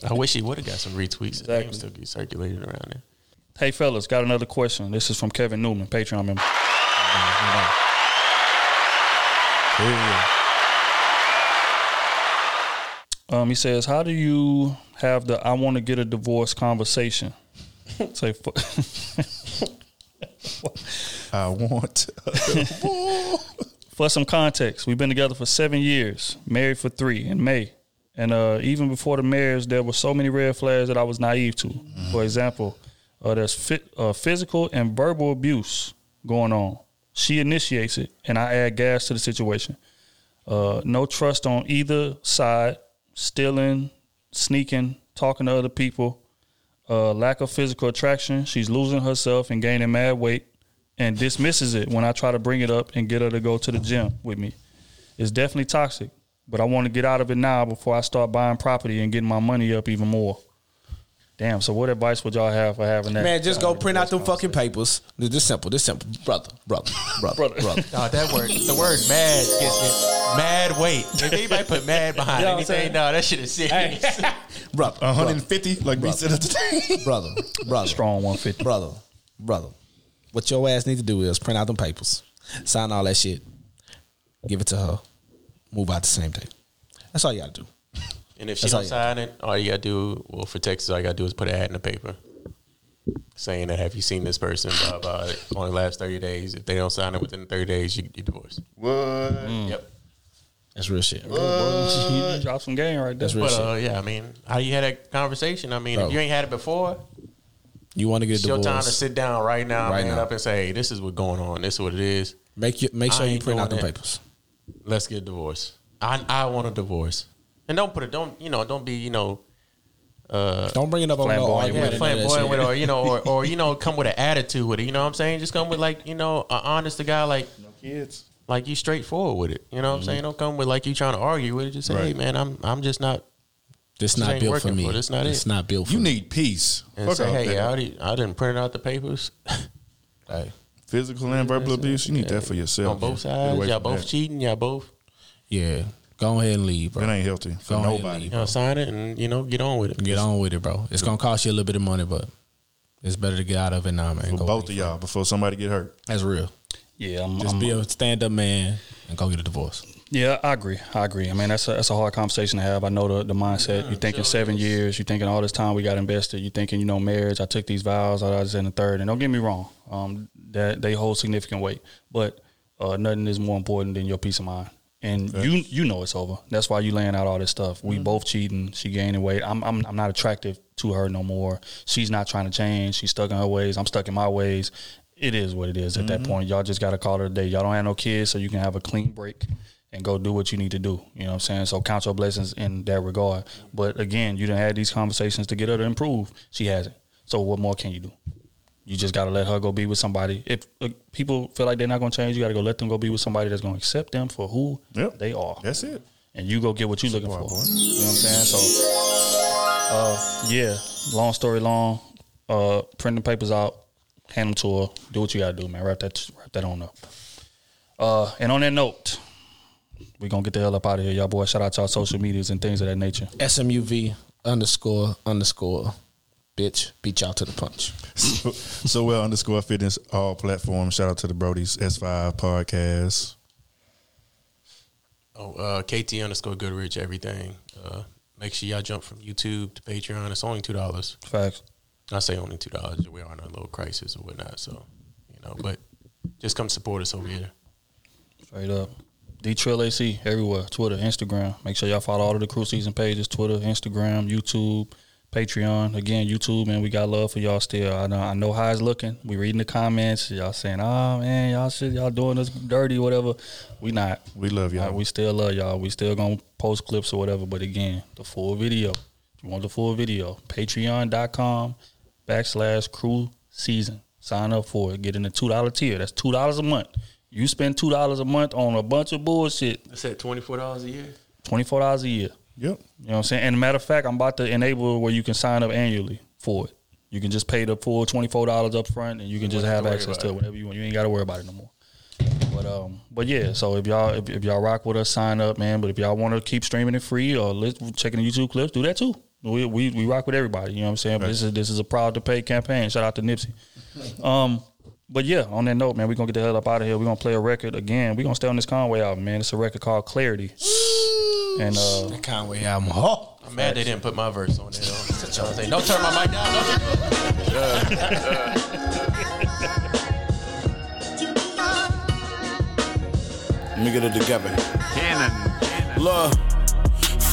I wish he would have got some retweets. Exactly. Still get circulated around there. Hey fellas, got another question. This is from Kevin Newman, Patreon member. Um, he says, "How do you have the I want to get a divorce conversation?" Say, I want. for some context, we've been together for seven years, married for three in May. And uh, even before the marriage, there were so many red flags that I was naive to. For example, uh, there's uh, physical and verbal abuse going on. She initiates it, and I add gas to the situation. Uh, no trust on either side, stealing, sneaking, talking to other people, uh, lack of physical attraction. She's losing herself and gaining mad weight and dismisses it when I try to bring it up and get her to go to the gym with me. It's definitely toxic, but I want to get out of it now before I start buying property and getting my money up even more. Damn. So, what advice would y'all have for having that? Man, just go print out them fucking papers. This simple. This simple, brother, brother, brother, Brother. brother. No, that word, the word mad gets me mad weight. If anybody put mad behind You know anything, no, that shit is serious. brother, 150, like we said at the time. brother, brother, Strong 150. brother, brother. What your ass need to do is print out them papers, sign all that shit, give it to her, move out the same day. That's all you got to do. And if she That's don't you- sign it, all you gotta do, well, for Texas, all you gotta do is put an ad in the paper saying that have you seen this person? Blah blah. Only last thirty days. If they don't sign it within thirty days, you you divorce. What? Yep. That's real shit. You drop some game right there. That's real But shit. uh, yeah, I mean, how you had that conversation? I mean, Bro. if you ain't had it before, You want to get it's a your time to divorce? sit down right now, Right man, now. up and say, hey, this is what's going on. This is what it is. Make you make I sure you ain't print out doing them papers. Let's get divorced. I I want a divorce. And don't put it. Don't you know? Don't be you know. Uh, Don't bring it up on no Flamboyant argument. yeah, and none of that flamboyant with, or you know, or, or you know, come with an attitude with it. You know what I'm saying? Just come with like you know, an honest to guy like No kids. like you straightforward with it. You know what I'm saying? Don't come with like you trying to argue with it. Just say, Right. hey man, I'm I'm just not. This This not built for me. for- this not it's it. not built for You me. need peace. And Fuck say, all hey, that. I already I didn't print out the papers. Hey, Physical and verbal abuse. You need that for yourself. On both sides, y'all both that. cheating. Y'all both yeah, go ahead and leave, bro. That ain't healthy for Go ahead and nobody. you know sign it and you know get on with it. Get on with it, bro. It's gonna cost you a little bit of money, but it's better to get out of it now, man. For both ahead. of y'all before somebody get hurt. That's real. Yeah, I'm, Just I'm- be a stand up man and go get a divorce. Yeah, I agree. I agree. I mean, that's a, that's a hard conversation to have. I know the, the mindset. You're thinking seven years. You're thinking all this time we got invested. You're thinking, you know, marriage. I took these vows. I was in the third. And don't get me wrong, um, that they hold significant weight. But uh, nothing is more important than your peace of mind. And you you know it's over. That's why you laying out all this stuff. We mm-hmm. both cheating. She gaining weight. I'm, I'm I'm not attractive to her no more. She's not trying to change. She's stuck in her ways. I'm stuck in my ways. It is what it is at that mm-hmm. point. Y'all just got to call it a day. Y'all don't have no kids, so you can have a clean break and go do what you need to do. You know what I'm saying? So count your blessings in that regard. But again, you didn't have these conversations to get her to improve. She hasn't. So what more can you do? You just gotta let her go be with somebody. If uh, people feel like they're not gonna change, you gotta go let them go be with somebody that's gonna accept them for who Yep. they are. That's it. And you go get what you're looking for. Boy. You know what I'm saying? So, uh, yeah. Long story long. Uh, print the papers out, hand them to her. Do what you gotta do, man. Wrap that wrap that on up. Uh, and on that note, we gonna get the hell up out of here, y'all boys. Shout out to our social medias and things of that nature. SMUV underscore underscore bitch beat y'all to the punch. So, so well underscore fitness all platforms. Shout out to the Brody's S5 podcast. Oh, uh, KT underscore Goodrich, everything. Uh, make sure y'all jump from YouTube to Patreon. It's only two dollars. Facts. I say only two dollars. We are in a little crisis or whatnot, so you know. But just come support us over here. Straight up. D Trill AC everywhere. Twitter, Instagram. Make sure y'all follow all of the crew season pages. Twitter, Instagram, YouTube, Patreon. Again, YouTube, man, we got love for y'all still. I know I know how it's looking. We reading the comments. Y'all saying, oh man, y'all shit, y'all doing us dirty, whatever. We not. We love y'all. We still love y'all. We still gonna post clips or whatever. But again, the full video. If you want the full video, patreon.com backslash crew season. Sign up for it. Get in the two dollar tier. That's two dollars a month. You spend two dollars a month on a bunch of bullshit. I at twenty four dollars a year. Twenty four dollars a year. Yep. You know what I'm saying? And a matter of fact, I'm about to enable where you can sign up annually for it. You can just pay the full twenty four dollars up front, and you can just have have to access to it it. whenever you want. You ain't got to worry about it no more. But um, but yeah. So if y'all if, if y'all rock with us, sign up, man. But if y'all want to keep streaming it free or let, checking the YouTube clips, do that too. We, we we rock with everybody. You know what I'm saying? But this is this is a proud to pay campaign. Shout out to Nipsey. Um, but yeah, on that note, man, we're gonna get the hell up out of here. We're gonna play a record again. We're gonna stay on this Conway album, man. It's a record called Clarity. And uh That Conway album. Oh, I'm mad they didn't put my verse on there. Though. You know what Don't turn my mic down. Don't Let me get it together. Cannon, Look.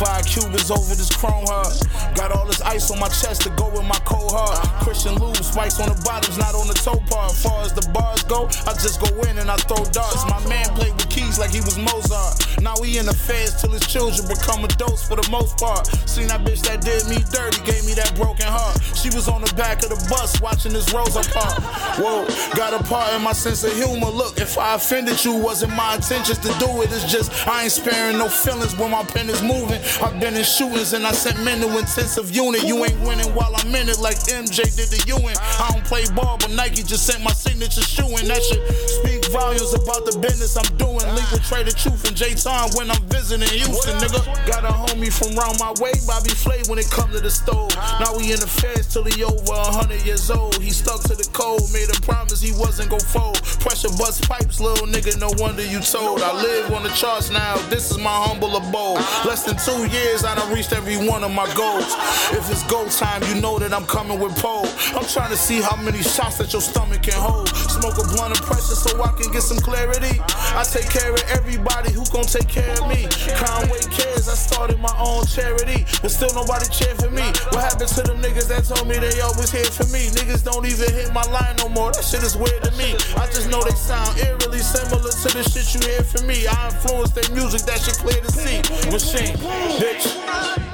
Five Cubans over this chrome heart. Got all this ice on my chest to go with my cold heart. Christian lube, spikes on the bottoms, not on the toe part. Far as the bars go, I just go in and I throw darts. My man played with keys like he was Mozart. Now he in the feds till his children become adults for the most part. Seen that bitch that did me dirty, gave me that broken heart. She was on the back of the bus watching this Rosa Park. Whoa, got a part in my sense of humor. Look, if I offended you, wasn't my intentions to do it. It's just I ain't sparing no feelings when my pen is moving. I've been in shootings and I sent men to intensive unit. You ain't winning while I'm in it like MJ did to. And I don't play ball, but Nike just sent my signature shoe and that shit speak volumes about the business I'm doing. Link with Trae tha Truth and J Time when I'm visiting Houston, nigga. Got a homie from round my way, Bobby Flay, when it come to the stove. Now we in the feds till he over a hundred years old. He stuck to the code, made a promise he wasn't gon' fold. Pressure bust pipes, little nigga, no wonder you told. I live on the charts now, this is my humble abode. Less than two years, I done reached every one of my goals. If it's go time, you know that I'm coming with pole. I'm trying to see how many shots that your stomach can hold. Smoke a blunt of pressure so I can get some clarity. I take care of everybody who gon' take care of me. Conway cares, I started my own charity, but still nobody cheer for me. What happened to them niggas that told me they always here for me? Niggas don't even hit my line no more. That shit is weird to me. I just know they sound eerily similar to the shit you hear from me. I influence their music, that shit clear to see. Machine, bitch.